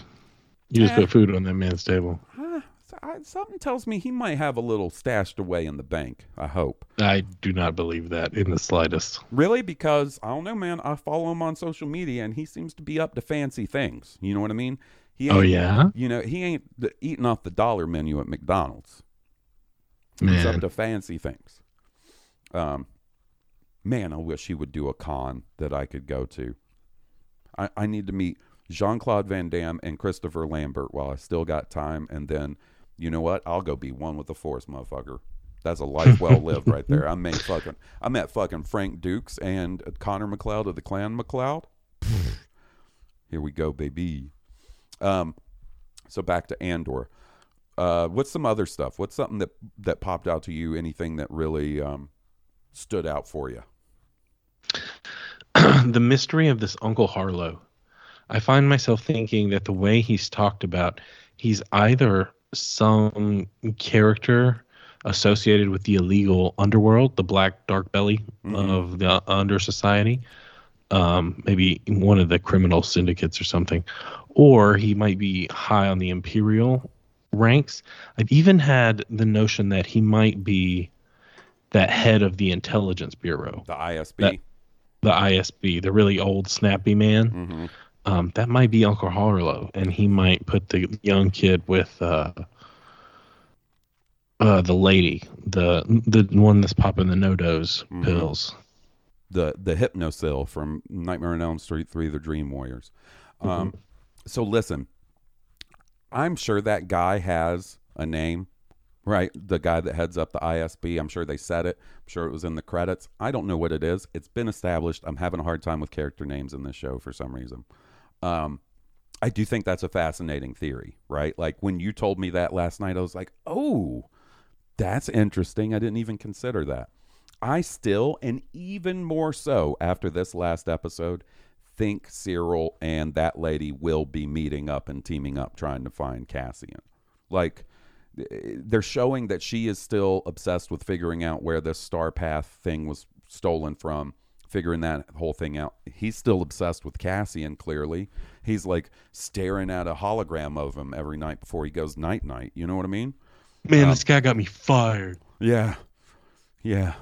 You just put food on that man's table. uh, I, something tells me he might have a little stashed away in the bank. I hope. I do not believe that in the slightest. Really, because I don't know, man. I follow him on social media, and he seems to be up to fancy things. You know what I mean? He Oh yeah, You know, he ain't the, eating off the dollar menu at McDonald's. He's up to fancy things. Um, man, I wish he would do a con that I could go to. I, I need to meet Jean Claude Van Damme and Christopher Lambert while I still got time, and then you know what? I'll go be one with the force, motherfucker. That's a life well lived right there. I met fucking I met fucking Frank Dux and Connor MacLeod of the Clan MacLeod. Here we go, baby. Um, so back to Andor. Uh, what's some other stuff? What's something that that popped out to you? Anything that really um, stood out for you? the mystery of this Uncle Harlow. I find myself thinking that the way he's talked about, he's either some character associated with the illegal underworld, the black dark belly of the under society, um, maybe one of the criminal syndicates or something, or he might be high on the imperial ranks. I've even had the notion that he might be that head of the intelligence bureau The ISB. That- the ISB, the really old snappy man. hmm Um, that might be Uncle Harlow, and he might put the young kid with uh, uh, the lady, the the one that's popping the no dose Mhm. pills. The the Hypnocil from Nightmare on Elm Street Three: The Dream Warriors. Um, so listen, I'm sure that guy has a name, right? The guy that heads up the ISB. I'm sure they said it. I'm sure it was in the credits. I don't know what it is. It's been established. I'm having a hard time with character names in this show for some reason. Um, I do think that's a fascinating theory, right? Like when you told me that last night, I was like, oh, that's interesting. I didn't even consider that. I still, and even more so after this last episode, think Syril and that lady will be meeting up and teaming up trying to find Cassian. Like, eh, they're showing that she is still obsessed with figuring out where this Star Path thing was stolen from. Figuring that whole thing out. He's still obsessed with Cassian. Clearly, he's like staring at a hologram of him every night before he goes night night. You know what I mean? Man, this guy got me fired. Yeah. Yeah.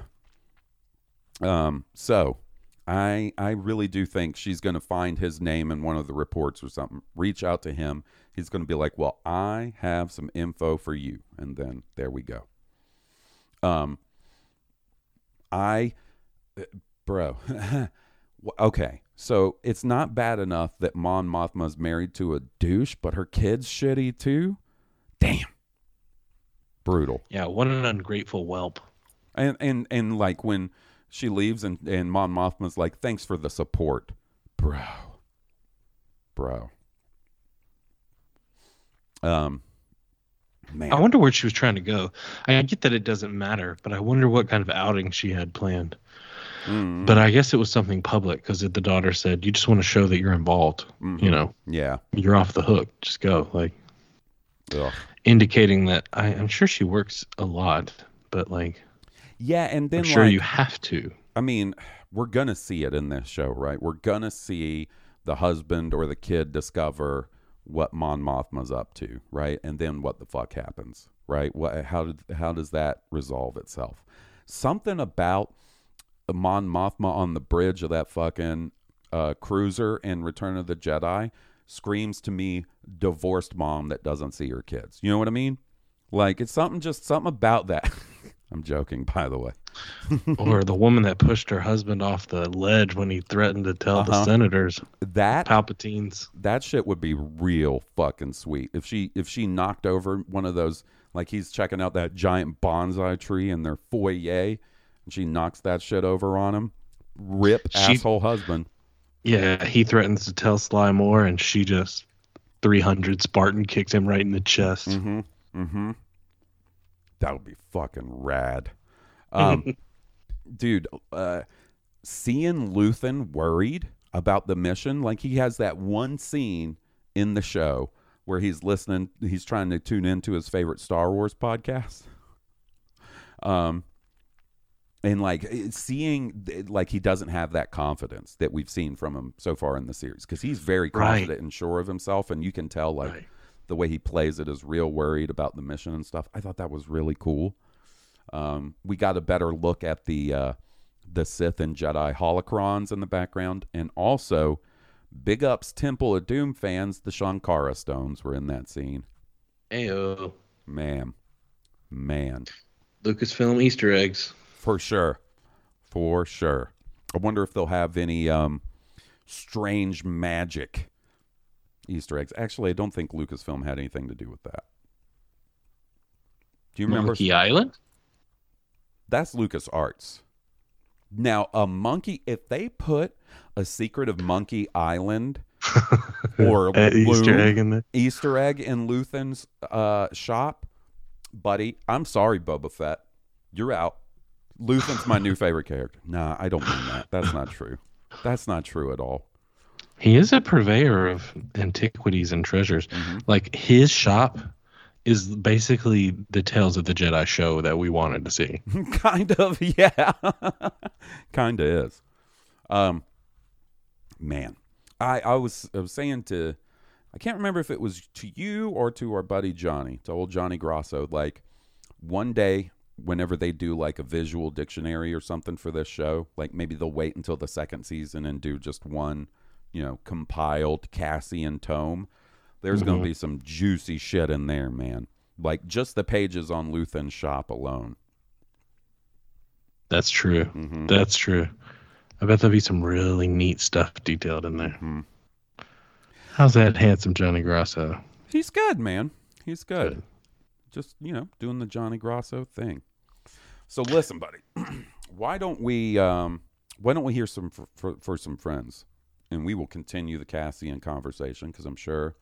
Um, so I I really do think she's gonna find his name in one of the reports or something. Reach out to him. He's gonna be like, Well, I have some info for you. And then there we go. Um I bro okay. So it's not bad enough that Mon Mothma's married to a douche, but her kid's shitty too? Damn. Brutal. Yeah, what an ungrateful whelp. And and and like when she leaves and and Mon Mothma's like, "Thanks for the support, bro, bro." Um, man, I wonder where she was trying to go. I get that it doesn't matter, but I wonder what kind of outing she had planned. Mm, But I guess it was something public because the daughter said, "You just want to show that you're involved. mhm. You know, yeah, you're off the hook. Just go." Like Ugh. indicating that I, I'm sure she works a lot, but like yeah, and then I'm sure like, you have to. I mean, we're gonna see it in this show, right? We're gonna see the husband or the kid discover what Mon Mothma's up to, right? And then what the fuck happens, right? What how did how does that resolve itself? Something about Mon Mothma on the bridge of that fucking uh, cruiser in Return of the Jedi screams to me divorced mom that doesn't see her kids. You know what I mean? Like it's something just something about that. I'm joking, by the way. or the woman that pushed her husband off the ledge when he threatened to tell the Uh-huh. senators, That Palpatine's. that shit would be real fucking sweet if she if she knocked over one of those like he's checking out that giant bonsai tree in their foyer she knocks that shit over on him. Rip She- asshole husband. Yeah, he threatens to tell Sly Moore, and she just 300 Spartan kicks him right in the chest. mm-hmm mm-hmm. That would be fucking rad. Um dude uh seeing luthen worried about the mission like he has that one scene in the show where he's listening he's trying to tune into his favorite star wars podcast. Um and like seeing like he doesn't have that confidence that we've seen from him so far in the series because he's very Right. confident and sure of himself and you can tell like Right. the way he plays it is real worried about the mission and stuff i thought that was really cool um, we got a better look at the uh, the sith and jedi holocrons in the background and also big ups temple of doom fans the sankara stones were in that scene Ayo. man man Lucasfilm Easter eggs. For sure. For sure. I wonder if they'll have any um, strange magic Easter eggs. Actually, I don't think Lucasfilm had anything to do with that. Do you remember? Monkey Island? That's Lucas Arts. Now, a monkey, if they put a secret of Monkey Island or Uh, Easter Loom egg in there. Easter egg in Luthen's uh, shop, buddy, I'm sorry, Boba Fett. You're out. Luthen's my new favorite character. Nah, I don't mean that. That's not true. That's not true at all. He is a purveyor of antiquities and treasures. Mm-hmm. Like his shop is basically the Tales of the Jedi show that we wanted to see. kind of, yeah. kind of is. Um, man, I I was I was saying to, I can't remember if it was to you or to our buddy Johnny, to old Johnny Grosso. Like one day, whenever they do like a visual dictionary or something for this show, like maybe they'll wait until the second season and do just one, you know, compiled Cassian tome. There's going to be some juicy shit in there, man. Like just the pages on Luthen's shop alone. That's true. Mm-hmm. That's true. I bet there'll be some really neat stuff detailed in there. Mm-hmm. How's that handsome Johnny Grosso? He's good, man. He's good. Good. Just, you know, doing the Johnny Grosso thing. So listen, buddy. why don't we um why don't we hear some for, for, for some friends and we will continue the Cassian conversation because I'm sure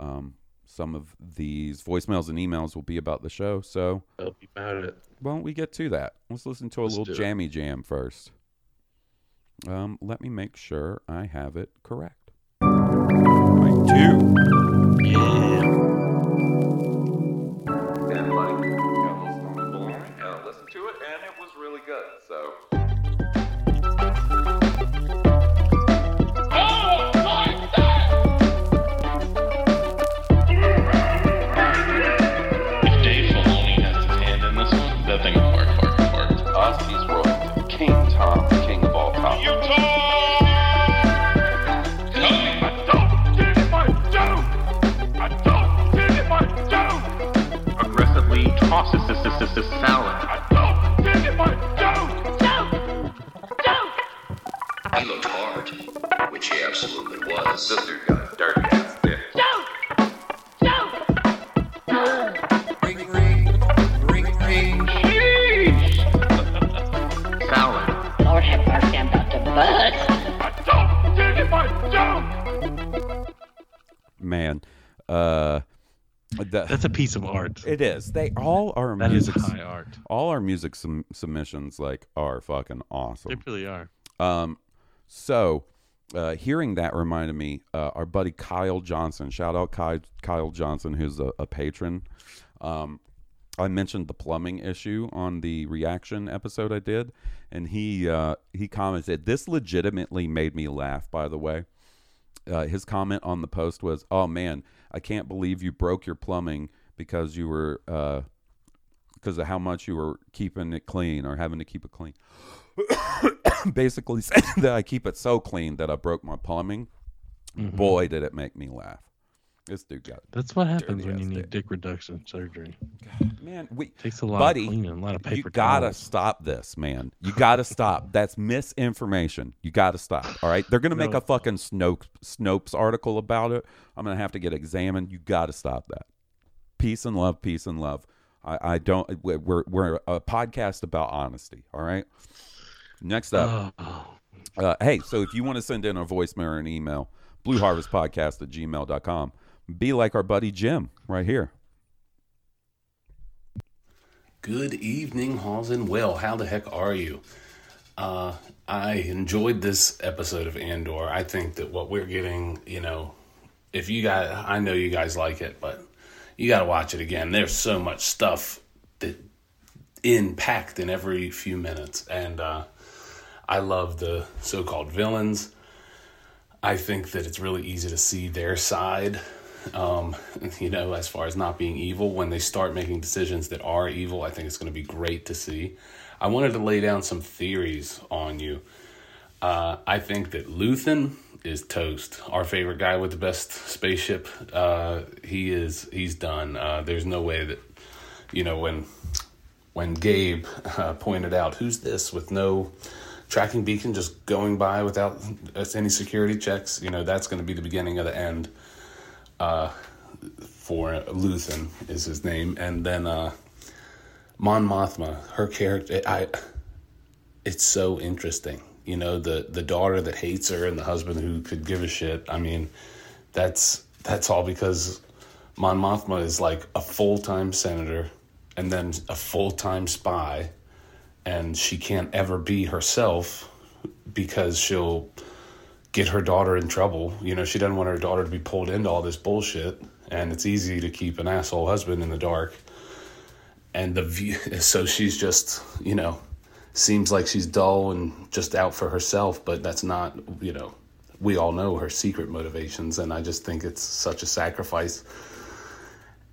um some of these voicemails and emails will be about the show. So Tell me about it. why don't we get to that? Let's listen to a Let's little jammy jam first. Um, let me make sure I have it correct. I do. Yeah. Aggressively tosses the salad. He looked hard, which he absolutely was. This dude got a dirty ass dick. Salad. Lord have mercy, I'm about to bust. Man, the, That's a piece of art. it is. They all are That is music. high art. All our music sum- submissions like are fucking awesome. They really are. Um, so uh, hearing that reminded me, uh, our buddy Kyle Johnson. Shout out Kyle, Kyle Johnson, who's a, a patron. Um, I mentioned the plumbing issue on the reaction episode I did, and he uh, he commented, "This legitimately made me laugh." By the way, uh, his comment on the post was, "Oh man, I can't believe you broke your plumbing because you were uh, because of how much you were keeping it clean or having to keep it clean." Basically, saying that I keep it so clean that I broke my plumbing. Mm-hmm. Boy, did it make me laugh. This dude got That's what happens when you need dick. reduction surgery. man. We Takes a lot buddy, of cleaning, a lot of paper you gotta towels. stop this, man. You gotta stop. That's misinformation. You gotta stop. All right, they're gonna make a fucking Snopes Snopes article about it. I'm gonna have to get examined. You gotta stop that. Peace and love. Peace and love. I, I don't. We're we're a podcast about honesty. All right. Next up. Oh, Uh, hey, so if you want to send in a voicemail or an email, blueharvestpodcast at gmail.com. Be like our buddy Jim right here. Good evening, Halls and Will. How the heck are you? Uh, I enjoyed this episode of Andor. I think that what we're getting, you know, if you guys, I know you guys like it, but you got to watch it again. There's so much stuff that in packed in every few minutes, and uh, I love the so-called villains. I think that it's really easy to see their side, um, you know, as far as not being evil. When they start making decisions that are evil, I think it's going to be great to see. I wanted to lay down some theories on you. Uh, I think that Luthen is toast. Our favorite guy with the best spaceship. Uh, he is. He's done. Uh, there's no way that, you know, when when Gabe uh, pointed out, "Who's this?" with no tracking beacon just going by without any security checks, you know, that's going to be the beginning of the end. Uh, for Luthen is his name, and then uh, Mon Mothma, her character, I. It's so interesting, you know, the the daughter that hates her and the husband who could give a shit. I mean, that's that's all because Mon Mothma is like a full time senator and then a full time spy, and she can't ever be herself because she'll get her daughter in trouble. You know, she doesn't want her daughter to be pulled into all this bullshit, and it's easy to keep an asshole husband in the dark. And the view, so she's just, you know, seems like she's dull and just out for herself, but that's not, you know, we all know her secret motivations, and I just think it's such a sacrifice.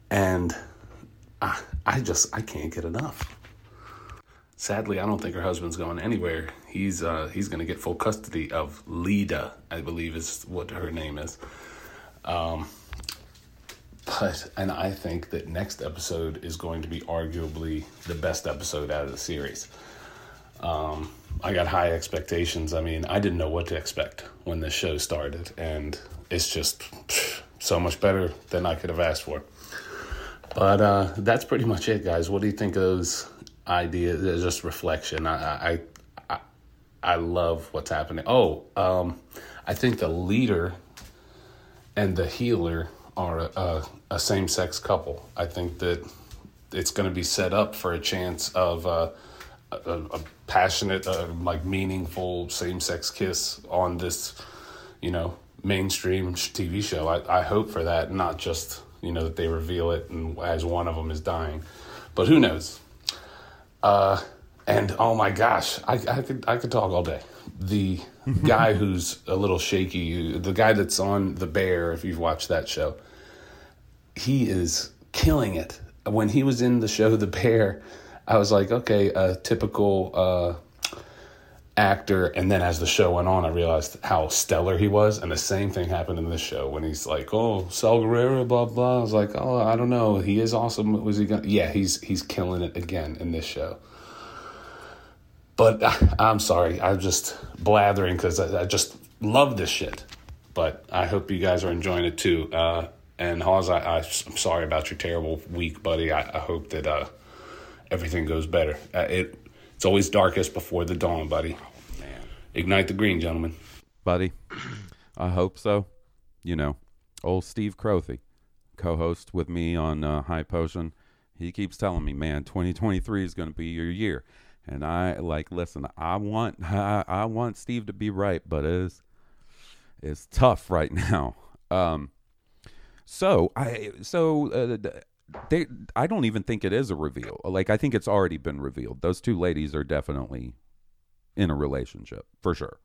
And I, I just, I can't get enough. Sadly, I don't think her husband's going anywhere. He's uh, he's going to get full custody of Leida, I believe is what her name is. Um, but and I think that next episode is going to be arguably the best episode out of the series. Um, I got high expectations. I mean, I didn't know what to expect when this show started, and it's just pff, so much better than I could have asked for. But uh, that's pretty much it, guys. What do you think of those ideas? Just reflection. I, I, I, love what's happening. Oh, um, I think the leader and the healer are a, a same sex couple. I think that it's going to be set up for a chance of uh, a, a passionate, uh, like meaningful same sex kiss on this, you know, mainstream TV show. I, I hope for that, not just you know that they reveal it and as one of them is dying, but who knows? Uh, and oh my gosh, I, I could I could talk all day. The guy who's a little shaky, the guy that's on The Bear, if you've watched that show, he is killing it. When he was in the show The Bear, I was like, okay, a typical uh, actor. And then as the show went on, I realized how stellar he was. And the same thing happened in this show when he's like, "Oh, Sal Guerrero, blah blah." I was like, "Oh, I don't know. He is awesome. Was he gonna? Yeah, he's he's killing it again in this show." But I'm sorry, I'm just blathering because I, I just love this shit. But I hope you guys are enjoying it too. Uh, and Hawes, I, I'm sorry about your terrible week, buddy. I, I hope that uh, everything goes better. Uh, it it's always darkest before the dawn, buddy. man, ignite the green, gentlemen. buddy. I hope so. You know, old Steve Crothy, co-host with me on uh, High Potion. He keeps telling me, man, 2023 is going to be your year, and I like listen. I want I, I want Steve to be right, but it's it's tough right now. Um, so I so uh, they I don't even think it is a reveal. Like I think it's already been revealed. Those two ladies are definitely in a relationship for sure.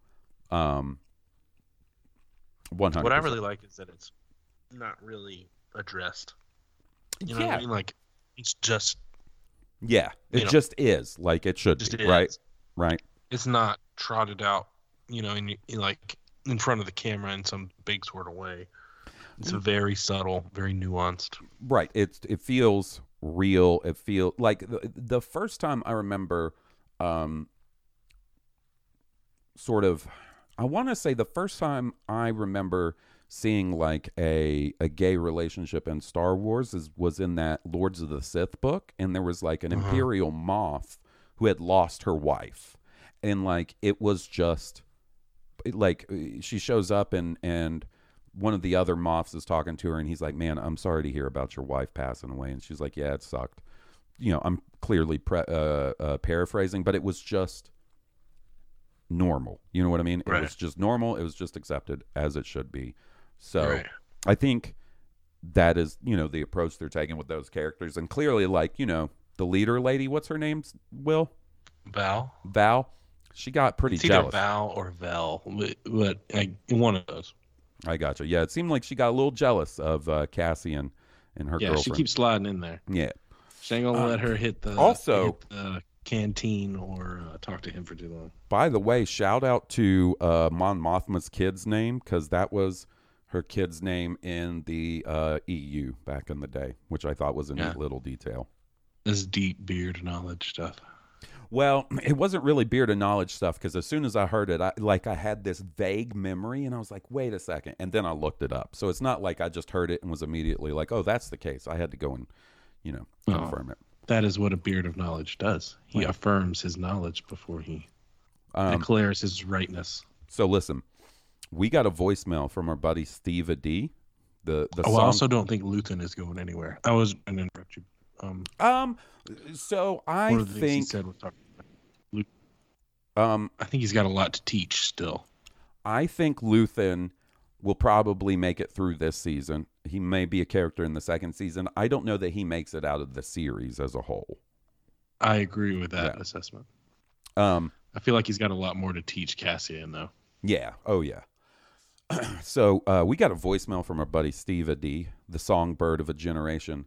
Um, one hundred. What I really like is that it's not really addressed. You know what I mean? Like it's just Yeah, it you know, just is like it should be, is. right? Right. it's not trotted out, you know, in, in like in front of the camera in some big sort of way. It's Mm. very subtle, very nuanced. Right. It it feels real. It feels like the, the first time I remember, um, sort of, I want to say the first time I remember seeing like a a gay relationship in Star Wars is was in that Lords of the Sith book, and there was like an Uh-huh. Imperial Moff who had lost her wife, and like it was just like she shows up and and one of the other Moffs is talking to her and he's like man i'm sorry to hear about your wife passing away. And she's like yeah it sucked. You know i'm clearly pre- uh, uh, paraphrasing but it was just normal. You know what i mean? It was just normal. It was just accepted as it should be so Right. i think that is you know the approach they're taking with those characters and clearly like you know the leader lady what's her name will Val. val she got pretty It's either jealous Val or Vel, but, but I, one of those. I gotcha. Yeah, it seemed like she got a little jealous of uh, Cassie and, and her yeah, girlfriend. she keeps sliding in there. Yeah. She ain't gonna Uh, let her hit the also- hit the canteen or uh, talk to him for too long. By the way, shout out to uh, Mon Mothma's kid's name because that was her kid's name in the uh, EU back in the day, which I thought was a Yeah. neat little detail. This deep beard knowledge stuff. Well, it wasn't really beard of knowledge stuff because as soon as I heard it, I like I had this vague memory, and I was like, "Wait a second. and then I looked it up. So it's not like I just heard it and was immediately like, "Oh, that's the case." I had to go and, you know, Oh. confirm it. That is what a beard of knowledge does. He Right. affirms his knowledge before he Um, declares his rightness. So listen, we got a voicemail from our buddy Steve D. The the oh, song. I also don't think Luthen is going anywhere. I was going to interrupt you. Um, um, so I one of the things he think said was talking about um I think he's got a lot to teach still. I think Luthen will probably make it through this season. He may be a character in the second season. I don't know that he makes it out of the series as a whole. I agree with that assessment. Um, I feel like he's got a lot more to teach Cassian, though. Yeah. Oh, yeah. so uh, we got a voicemail from our buddy Steve D, the songbird of a generation.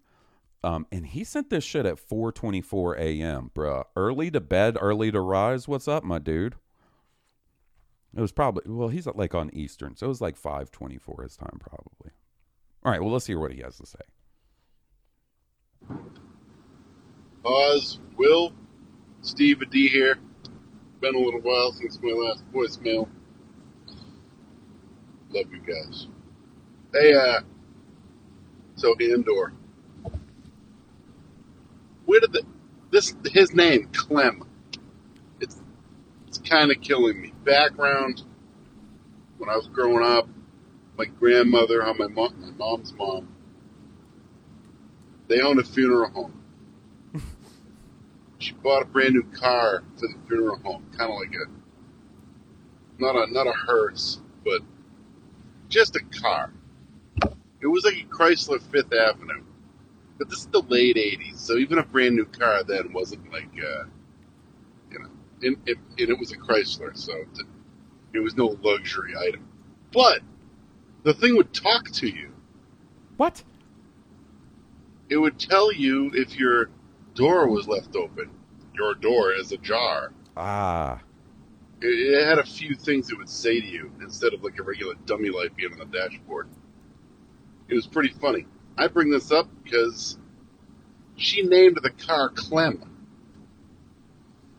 Um, and he sent this shit at 4:24 a.m., bruh. Early to bed, early to rise. What's up, my dude? It was probably well, he's like on Eastern, so it was like 5:24 his time, probably. All right, well, let's hear what he has to say. Oz, Will, Steve D here. Been a little while since my last voicemail. Love you guys. Hey, uh, so Andor. Where did the, this, his name, Clem, it's, it's kind of killing me. Background, when I was growing up, my grandmother, on my mom, my mom's mom, they owned a funeral home she bought a brand new car for the funeral home, kind of like a not a not a hearse, but just a car. It was like a Chrysler Fifth Avenue, but this is the late '80s, so even a brand new car then wasn't like uh, you know, and, and, and it was a Chrysler, so it, it was no luxury item. But the thing would talk to you. What? It would tell you if your door was left open. Your door is ajar. Ah. It, it had a few things it would say to you instead of like a regular dummy light being on the dashboard. It was pretty funny. I bring this up because she named the car Clem.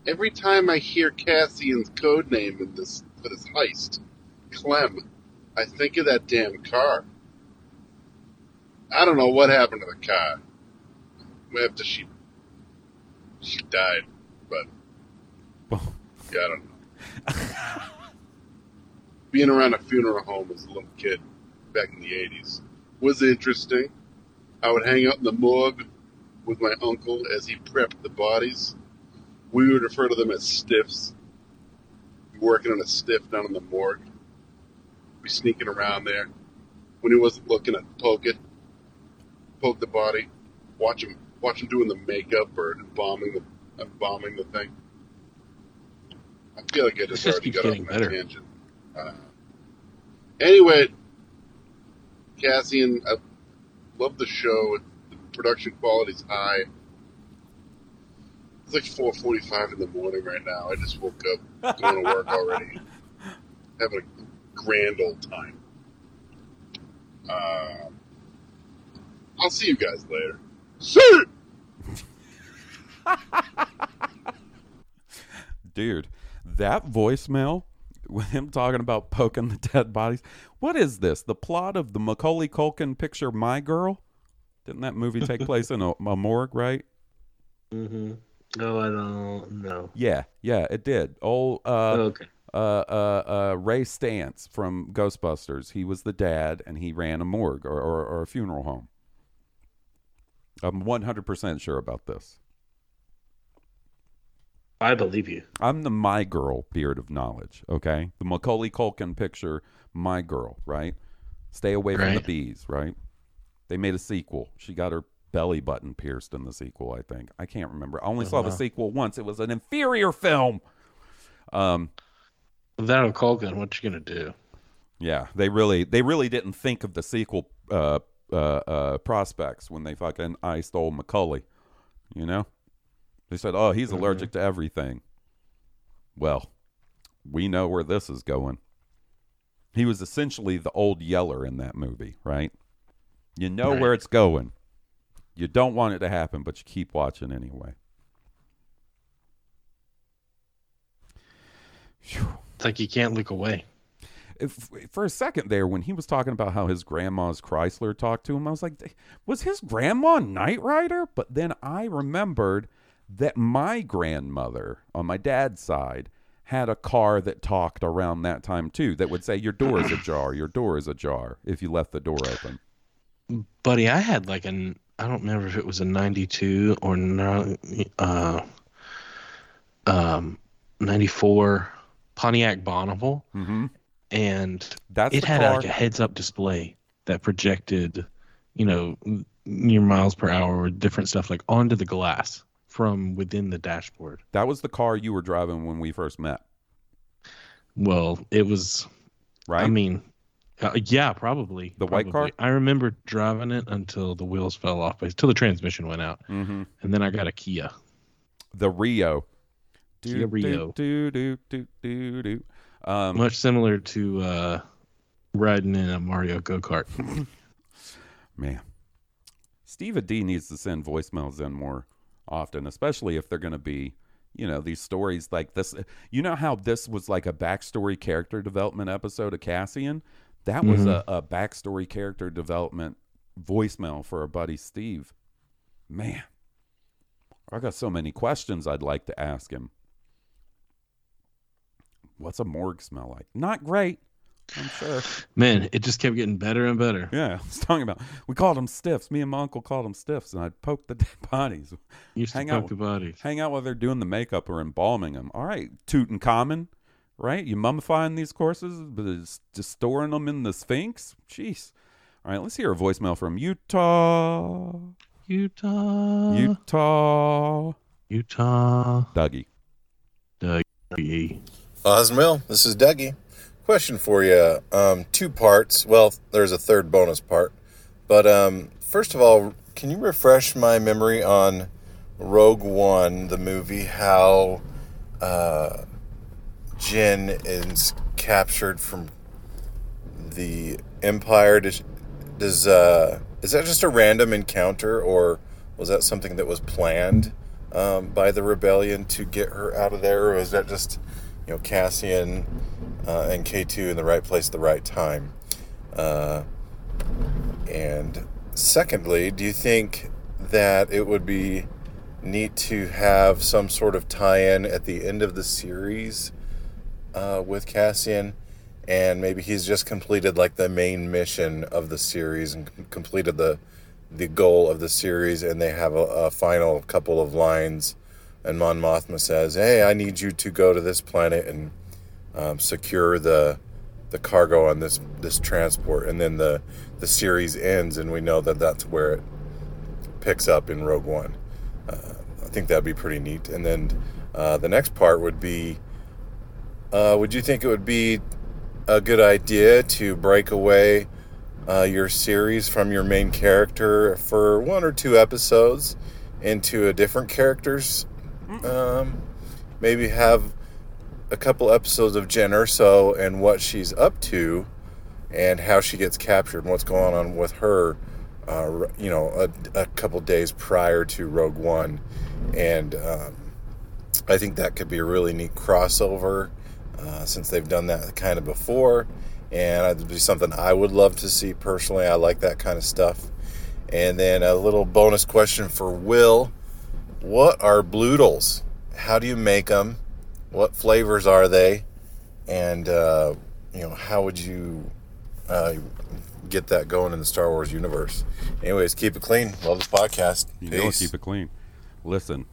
Every time I hear Cassian's code name in this for this heist, Clem, I think of that damn car. I don't know what happened to the car after she she died, but yeah, I don't know. Being around a funeral home as a little kid back in the '80s was interesting. I would hang out in the morgue with my uncle as he prepped the bodies. We would refer to them as stiffs. Working on a stiff down in the morgue. Be sneaking around there. When he wasn't looking, I'd poke it, poke the body, watch him, watch him doing the makeup or embalming the embalming the thing. I feel like I just, This just already keeps got off getting my better. tangent. Uh, anyway, Cassian, I love the show. The production quality's high. It's like 4:45 in the morning right now. I just woke up, going to work already, having a grand old time. Uh, I'll see you guys later. See. Dude, that voicemail with him talking about poking the dead bodies. What is this? The plot of the Macaulay Culkin picture My Girl? Didn't that movie take place in a, a morgue, right? Mm-hmm. No, I don't know. Yeah, yeah, it did. Old uh, Oh, okay. uh, uh, uh, Ray Stantz from Ghostbusters. He was the dad, and he ran a morgue or, or, or a funeral home. I'm 100% sure about this. I believe you. I'm the My Girl beard of knowledge, okay? The Macaulay Culkin picture, My Girl, right? Stay away from the bees, right? They made a sequel. She got her belly button pierced in the sequel, I think. I can't remember. I only saw the sequel once. It was an inferior film. Um, Without Culkin, what you gonna do? yeah, they really they really didn't think of the sequel uh, uh, uh, prospects when they fucking iced old Macaulay. You know, they said, "Oh, he's Mm-hmm. allergic to everything." Well, we know where this is going. He was essentially the old Yeller in that movie, right? You know Right. where it's going. You don't want it to happen, but you keep watching anyway. It's like you can't look away. if, for a second there when he was talking about how his grandma's Chrysler talked to him, I was like, was his grandma Knight Rider? But then I remembered that my grandmother on my dad's side had a car that talked around that time too that would say your door is ajar, your door is ajar if you left the door open. Buddy, I had like an I don't remember if it was a 92 or uh, um, 94 Pontiac Bonneville, mm-hmm. and That's it had car- like a heads-up display that projected, you know, your miles per hour or different stuff like onto the glass from within the dashboard. That was the car you were driving when we first met. Well, it was. Right. I mean, uh, yeah, probably The white car? I remember driving it until the wheels fell off, until the transmission went out, mm-hmm. and then I got a Kia. The Rio. Kia Rio. Do, do, do, do, do. Um, Much similar to uh, riding in a Mario go kart. Man, Steve D needs to send voicemails in more often, especially if they're going to be, you know, these stories like this. You know how this was like a backstory character development episode of Cassian? That was mm-hmm. a, a backstory character development voicemail for our buddy Steve. Man, I got so many questions I'd like to ask him. What's a morgue smell like? Not great, I'm sure. Man, it just kept getting better and better. Yeah, I was talking about. We called them stiffs. Me and my uncle called them stiffs, and I'd poke the dead bodies. Used to hang poke out, the bodies. Hang out while they're doing the makeup or embalming them. All right, Tutankhamun, right? You mummifying these corpses, but it's just storing them in the Sphinx. Jeez. All right, let's hear a voicemail from Utah. Utah. Utah. Utah. Dougie. Dougie. Uh, Osmil, this is Dougie. Question for you. Um, two parts. Well, there's a third bonus part. But um, first of all, can you refresh my memory on Rogue One, the movie, how uh, Jyn is captured from the Empire. Does, does uh, is that just a random encounter, or was that something that was planned um, by the rebellion to get her out of there, or is that just you know Cassian uh, and K two in the right place at the right time? Uh, and secondly, do you think that it would be neat to have some sort of tie-in at the end of the series uh, with Cassian, and maybe he's just completed like the main mission of the series and com- completed the the goal of the series, and they have a, a final couple of lines, and Mon Mothma says, "Hey, I need you to go to this planet and um, secure the." the cargo on this this transport and then the the series ends and we know that that's where it picks up in Rogue One. Uh, I think that'd be pretty neat. And then uh, the next part would be uh, would you think it would be a good idea to break away uh, your series from your main character for one or two episodes into a different characters? Um, maybe have a couple episodes of Jyn Erso and what she's up to and how she gets captured and what's going on with her, uh, you know, a, a, couple days prior to Rogue One. And um, I think that could be a really neat crossover uh, since they've done that kind of before. And it'd be something I would love to see personally. I like that kind of stuff. And then a little bonus question for Will What are bloodles? How do you make them? what flavors are they, and uh, you know how would you uh, get that going in the Star Wars universe? Anyways, keep it clean. Love this podcast. You Peace. know, keep it clean. Listen.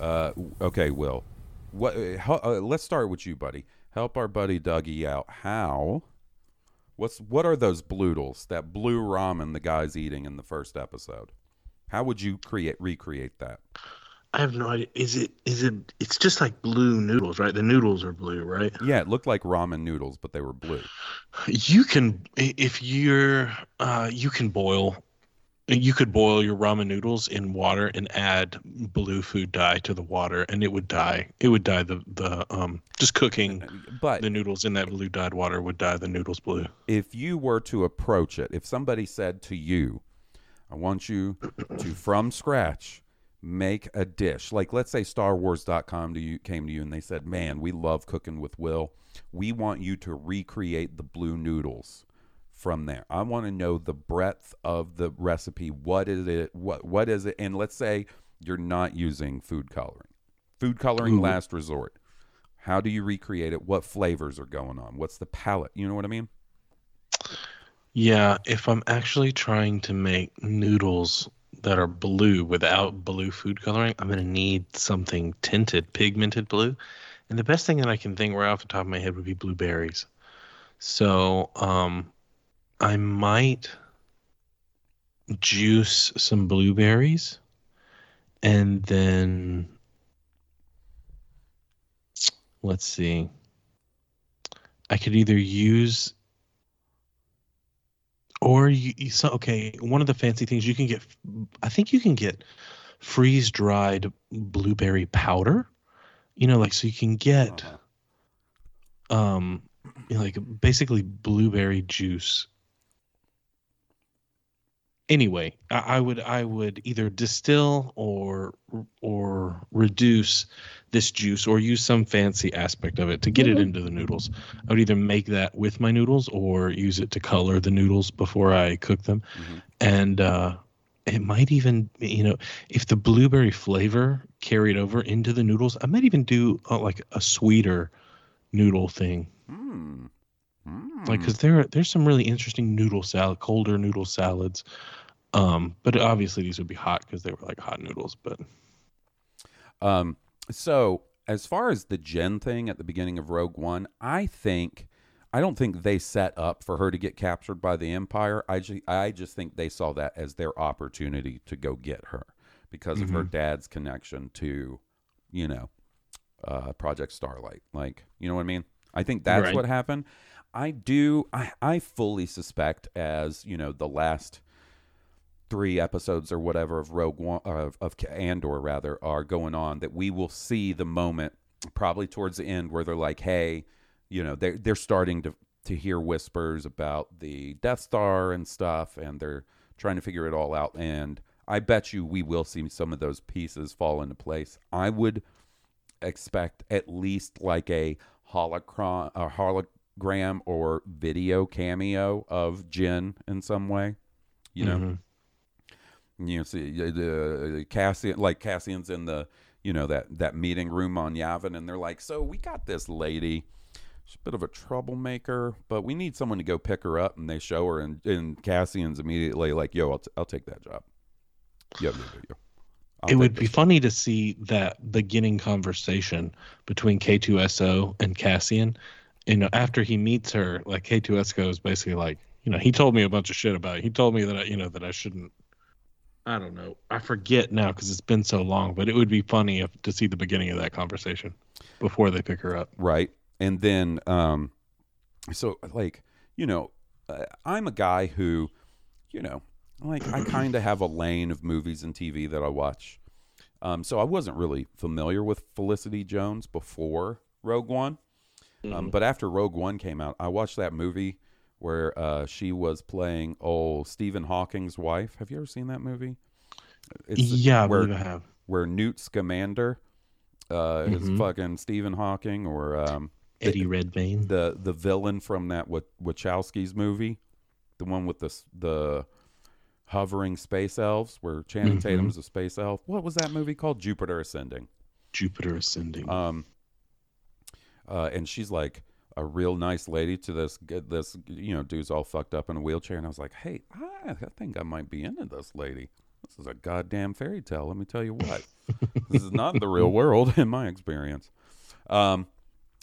Uh, okay, Will. What? Uh, how, uh, let's start with you, buddy. Help our buddy Dougie out. How? What's what are those bloodles? That blue ramen the guy's eating in the first episode. How would you create recreate that? I have no idea. Is it? Is it? It's just like blue noodles, right? The noodles are blue, right? Yeah, it looked like ramen noodles, but they were blue. You can, if you're, uh, you can boil. You could boil your ramen noodles in water and add blue food dye to the water, and it would dye. It would dye the the um just cooking. But the noodles in that blue dyed water would dye the noodles blue. If you were to approach it, if somebody said to you, "I want you to from scratch." make a dish. Like let's say starwars.com to you came to you and they said man we love cooking with will. We want you to recreate the blue noodles from there. I want to know the breadth of the recipe. What is it what what is it? And let's say you're not using food coloring. Food coloring Ooh. last resort. How do you recreate it? What flavors are going on? What's the palette you know what i mean Yeah, if I'm actually trying to make noodles that are blue without blue food coloring, I'm gonna need something tinted, pigmented blue. And the best thing that I can think right off the top of my head would be blueberries. So um, I might juice some blueberries and then let's see. I could either use or you, you so okay one of the fancy things you can get i think you can get freeze dried blueberry powder you know like so you can get um you know, like basically blueberry juice anyway I, I would i would either distill or or reduce this juice or use some fancy aspect of it to get it into the noodles. I would either make that with my noodles or use it to color the noodles before i cook them. And uh it might even you know if the blueberry flavor carried over into the noodles i might even do uh, like a sweeter noodle thing Hmm. like because there there's some really interesting noodle salad colder noodle salads um but obviously these would be hot because they were like hot noodles but Um, so as far as the Jyn thing at the beginning of Rogue One, I think I don't think they set up for her to get captured by the Empire. I just I just think they saw that as their opportunity to go get her because of her Mhm. dad's connection to, you know, uh, Project Starlight. Like, you know what I mean? I think that's Right. what happened. I do. I I fully suspect as you know the last three episodes or whatever of Rogue One of, of Andor rather are going on that we will see the moment probably towards the end where they're like, hey, you know, they're they're starting to to hear whispers about the Death Star and stuff, and they're trying to figure it all out. And I bet you we will see some of those pieces fall into place. I would expect at least like a holocron, a hologram or video cameo of Jyn in some way. You know, Mhm. you know, see uh, the Cassian, like Cassian's in the, you know, that that meeting room on Yavin, and they're like, "So we got this lady. She's a bit of a troublemaker, but we need someone to go pick her up." And they show her, and, and Cassian's immediately like, "Yo, I'll, t- I'll take that job." Yo, yo, yo. I'll it would be funny to see that beginning conversation between K2SO and Cassian. You know, after he meets her, like K2SO is basically like, you know, he told me a bunch of shit about it. He told me that I, you know, that I shouldn't. I don't know. I forget now because it's been so long. But it would be funny if, to see the beginning of that conversation before they pick her up. right and then um so like you know uh, i'm a guy who you know like i kind of have a lane of movies and tv that i watch um so i wasn't really familiar with felicity jones before rogue one um, but after rogue one came out i watched that movie where uh she was playing old stephen hawking's wife have you ever seen that movie Yeah, I where, believe I have. where newt scamander uh, is Mhm. fucking Stephen Hawking or um, Eddie Redmayne. the the villain from that Wachowski's movie, the one with the the hovering space elves, where Channing Mhm. Tatum's a space elf. What was that movie called? Jupiter Ascending. Jupiter Ascending. Um, uh, and she's like a real nice lady to this this you know dude's all fucked up in a wheelchair, and I was like, hey, I, I think I might be into this lady. This is a goddamn fairy tale. Let me tell you what. this is not the real world in my experience. Um,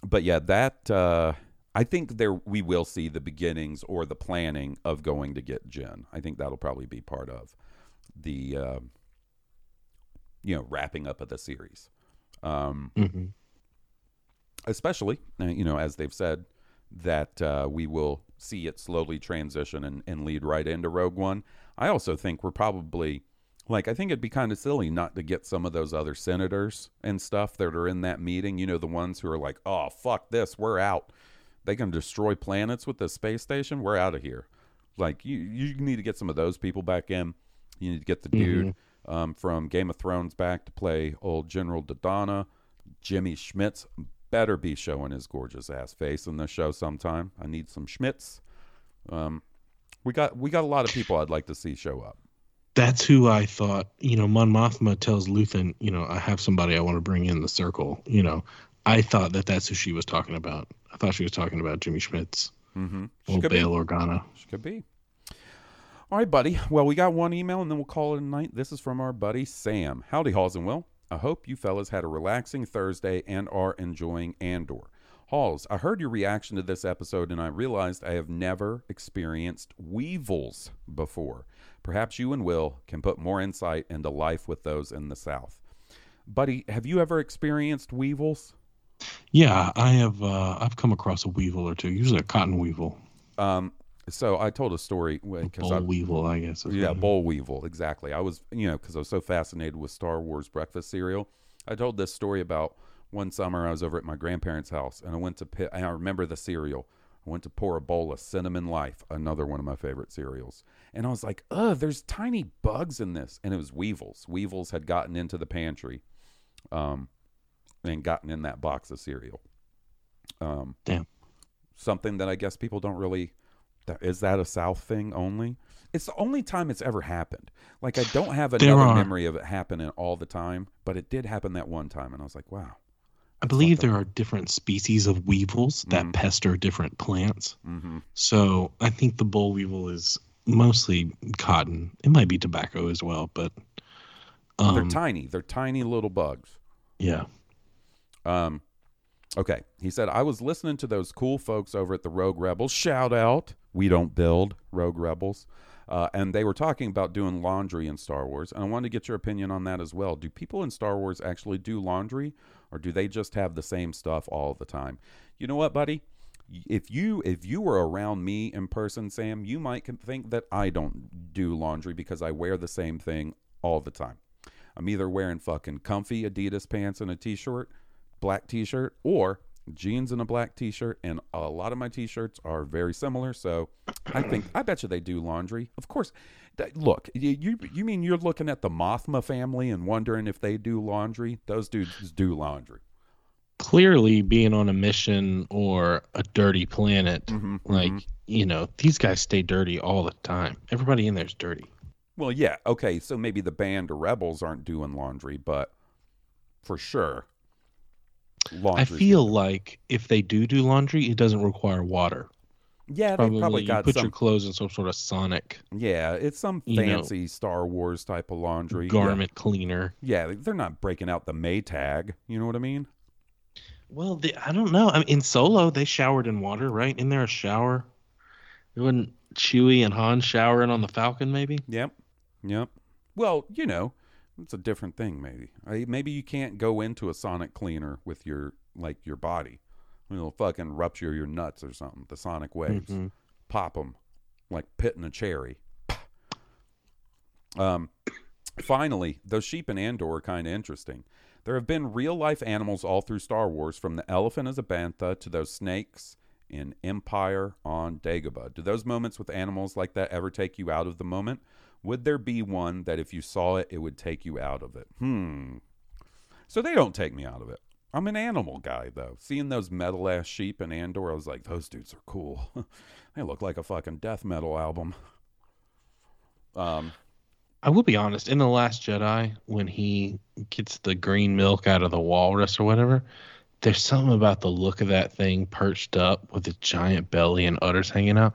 but yeah, that uh, I think there we will see the beginnings or the planning of going to get Jyn. I think that'll probably be part of the uh, you know wrapping up of the series. Um, Mhm. Especially, uh, you know, as they've said that uh, we will see it slowly transition and, and lead right into Rogue One. I also think we're probably like I think it'd be kind of silly not to get some of those other senators and stuff that are in that meeting. You know, the ones who are like, "Oh fuck this, we're out. They can destroy planets with the space station. We're out of here." Like you, you need to get some of those people back in. You need to get the dude um, from Game of Thrones back to play old General Dodonna. Jimmy Smits better be showing his gorgeous ass face in the show sometime. I need some Smits. Um, we got we got a lot of people I'd like to see show up. That's who I thought, you know, Mon Mothma tells Luthen, you know, I have somebody I want to bring in the circle. You know, I thought that that's who she was talking about. I thought she was talking about Jimmy Smits Mm-hmm. or. Bail Organa. She could be. All right, buddy. Well, we got one email and then we'll call it a night. This is from our buddy Sam. Howdy, Halls and Will. I hope you fellas had a relaxing Thursday and are enjoying Andor. Halls, I heard your reaction to this episode and I realized I have never experienced weevils before. Perhaps you and Will can put more insight into life with those in the South. Buddy, have you ever experienced weevils? Yeah, I have. Uh, I've come across a weevil or two. Usually a cotton weevil, Um, so I told a story because boll I weevil, I guess. Yeah, boll weevil, exactly. I was, you know, because I was so fascinated with Star Wars breakfast cereal. I told this story about one summer I was over at my grandparents' house, and I went to, pi- and I remember the cereal. I went to pour a bowl of Cinnamon Life, another one of my favorite cereals, and I was like, "Ugh, there's tiny bugs in this," and it was weevils. Weevils had gotten into the pantry, um, and gotten in that box of cereal. Um, Damn. something that I guess people don't really. That, is that a South thing only? It's the only time it's ever happened. Like I don't have another memory of it happening all the time, but it did happen that one time, and I was like, wow. I believe there are different species of weevils that pester different plants. Mm-hmm. So I think the boll weevil is mostly cotton. It might be tobacco as well, but um, They're tiny. They're tiny little bugs. yeah. Um, okay. He said, I was listening to those cool folks over at the Rogue Rebels. Shout out. We don't build Rogue Rebels. Uh, and they were talking about doing laundry in Star Wars. And I wanted to get your opinion on that as well. Do people in Star Wars actually do laundry or do they just have the same stuff all the time? You know what, buddy? If you if you were around me in person, Sam, you might think that I don't do laundry because I wear the same thing all the time. I'm either wearing fucking comfy Adidas pants and a t-shirt, black t-shirt or jeans and a black t-shirt and a lot of my t-shirts are very similar so i think i bet you they do laundry of course that, look you, you you mean you're looking at the mothma family and wondering if they do laundry those dudes do laundry Clearly, being on a mission or a dirty planet, Mhm, like mhm. you know, these guys stay dirty all the time. Everybody in there's dirty. well yeah okay so maybe the band or rebels aren't doing laundry but for sure I laundry feel like if they do do laundry, it doesn't require water. yeah they Probably, probably you got put some your clothes in some sort of sonic Yeah, it's some you know, fancy Star Wars type of laundry. Yeah. garment cleaner. Yeah, they're not breaking out the Maytag. You know what I mean? Well, they, I don't know. I mean, in Solo, they showered in water, right? In there a shower. It wasn't Chewie and Han showering on the Falcon, maybe. Yep. Yep. Well, you know, it's a different thing. Maybe. I, maybe you can't go into a sonic cleaner with your like your body. It'll fucking rupture your nuts or something. The sonic waves, Mhm. pop them like pitting a cherry. Um, finally, those sheep in Andor are kind of interesting. There have been real life animals all through Star Wars, from the elephant as a bantha to those snakes in Empire on Dagobah. Do those moments with animals like that ever take you out of the moment? Would there be one that if you saw it, it would take you out of it? Hmm. So they don't take me out of it. I'm an animal guy, though. Seeing those metal ass sheep in Andor, I was like, those dudes are cool. they look like a fucking death metal album. Um, I will be honest. In the Last Jedi, when he gets the green milk out of the walrus or whatever, there's something about the look of that thing perched up with a giant belly and udders hanging out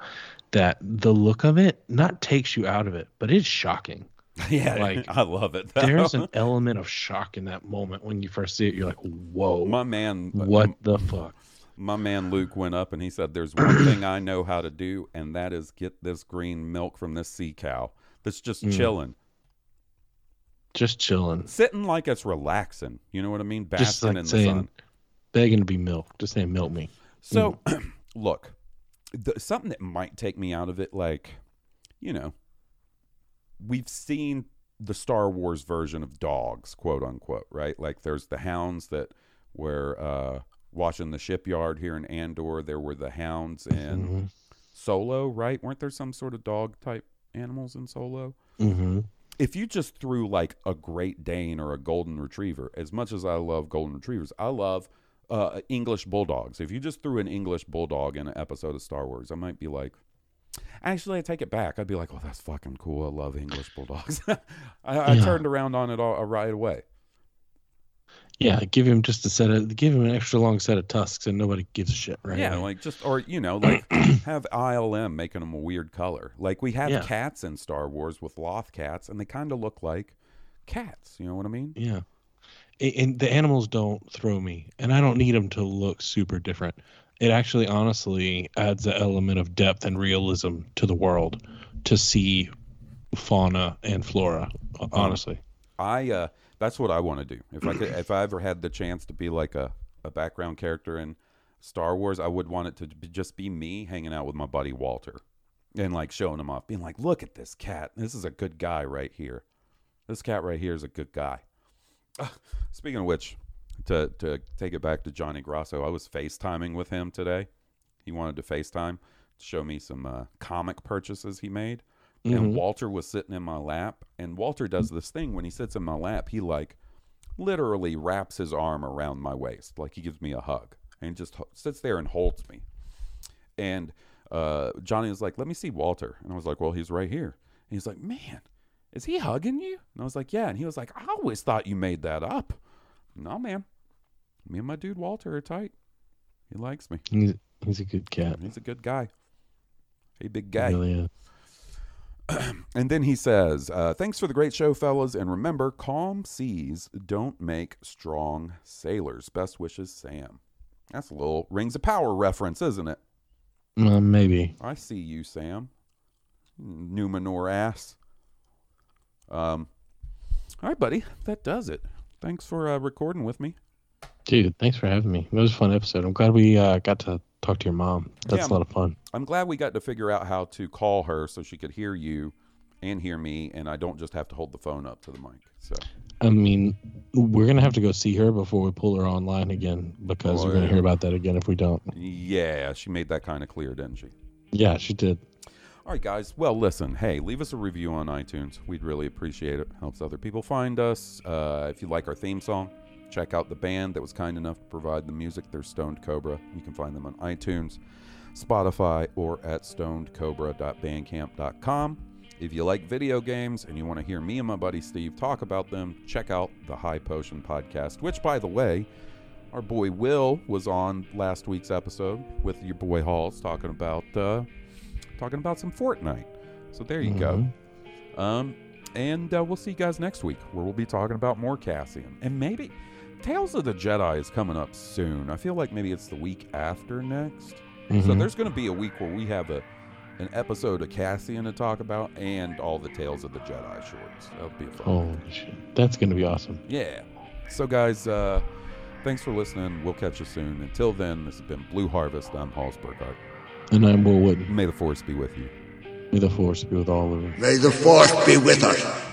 that the look of it not takes you out of it, but it's shocking. yeah, Like, I love it. though. There's an element of shock in that moment when you first see it. You're like, "Whoa, my man, what the fuck?" my man Luke went up and he said, "There's one thing I know how to do, and that is get this green milk from this sea cow that's just Mm. chilling, Just chilling, sitting like it's relaxing. You know what I mean? Basking just like in the sun." begging to be milked, just saying, "Milk me." So, look, the, something that might take me out of it, like, you know, we've seen the Star Wars version of dogs, quote unquote, right? Like, there's the hounds that were uh, watching the shipyard here in Andor. There were the hounds in Mhm. Solo, right? Weren't there some sort of dog type animals in Solo? Mm-hmm. if you just threw like a Great Dane or a Golden Retriever, as much as I love Golden Retrievers, I love uh, English Bulldogs. If you just threw an English Bulldog in an episode of Star Wars, I might be like, actually, I take it back. I'd be like, oh, that's fucking cool. I love English Bulldogs. I, I Yeah. turned around on it all uh, right away. Yeah, give him just a set of, give him an extra long set of tusks, and nobody gives a shit, right? Yeah, away. like just or you know, like have ILM making them a weird color. Like we have Yeah. cats in Star Wars with loth cats, and they kind of look like cats. You know what I mean? Yeah. And the animals don't throw me, and I don't need them to look super different. It actually, honestly, adds an element of depth and realism to the world to see fauna and flora. Honestly, I uh that's what I want to do. If I could if I ever had the chance to be like a, a background character in Star Wars, I would want it to be, just be me hanging out with my buddy Walter and like showing him off, being like, "Look at this cat. This is a good guy right here. This cat right here is a good guy." Speaking of which, to to take it back to Johnny Grosso, I was FaceTiming with him today. He wanted to FaceTime to show me some uh, comic purchases he made. And Mhm. Walter was sitting in my lap, and Walter does this thing when he sits in my lap. He like literally wraps his arm around my waist, like he gives me a hug, and just sits there and holds me. And uh, Johnny was like, "Let me see Walter," and I was like, "Well, he's right here." And he's like, "Man, is he hugging you?" And I was like, "Yeah." And he was like, "I always thought you made that up." No, man. Me and my dude Walter are tight. He likes me. he's he's a good cat. He's a good guy. Hey, big He guy. really is. And then he says, uh, Thanks for the great show, fellas. And remember, calm seas don't make strong sailors. Best wishes, Sam. That's a little rings of power reference, isn't it? Uh, maybe. I see you, Sam. Numenor ass. Um, all right, buddy. That does it. Thanks for uh, recording with me. Dude, thanks for having me. It was a fun episode. I'm glad we uh, got to talk to your mom. That's Yeah. a lot of fun. I'm glad we got to figure out how to call her so she could hear you and hear me, and I don't just have to hold the phone up to the mic. So I mean, we're gonna have to go see her before we pull her online again because we're gonna hear about that again if we don't. Yeah, she made that kind of clear, didn't she? Yeah, she did. All right, guys. Well, listen. Hey, leave us a review on iTunes. We'd really appreciate it. Helps other people find us. Uh, if you like our theme song, check out the band that was kind enough to provide the music. They're Stoned Cobra. You can find them on iTunes, Spotify, or at stonedcobra.bandcamp.com. If you like video games and you want to hear me and my buddy Steve talk about them, check out the High Potion podcast, which, by the way, our boy Will was on last week's episode with your boy Halls talking about uh, talking about some Fortnite. So there you go. Um, and uh, we'll see you guys next week where we'll be talking about more Cassian and maybe Tales of the Jedi is coming up soon. I feel like maybe it's the week after next. So Mhm. there's going to be a week where we have a an episode of Cassian to talk about and all the Tales of the Jedi shorts. That'll be a fun. Holy shit, that's gonna be awesome. Yeah. So, guys, uh, thanks for listening. We'll catch you soon. Until then, this has been Blue Harvest. I'm Halls Burkhardt. And I'm Will Wooden. May the Force be with you. May the force be with all of you. May the force be with us.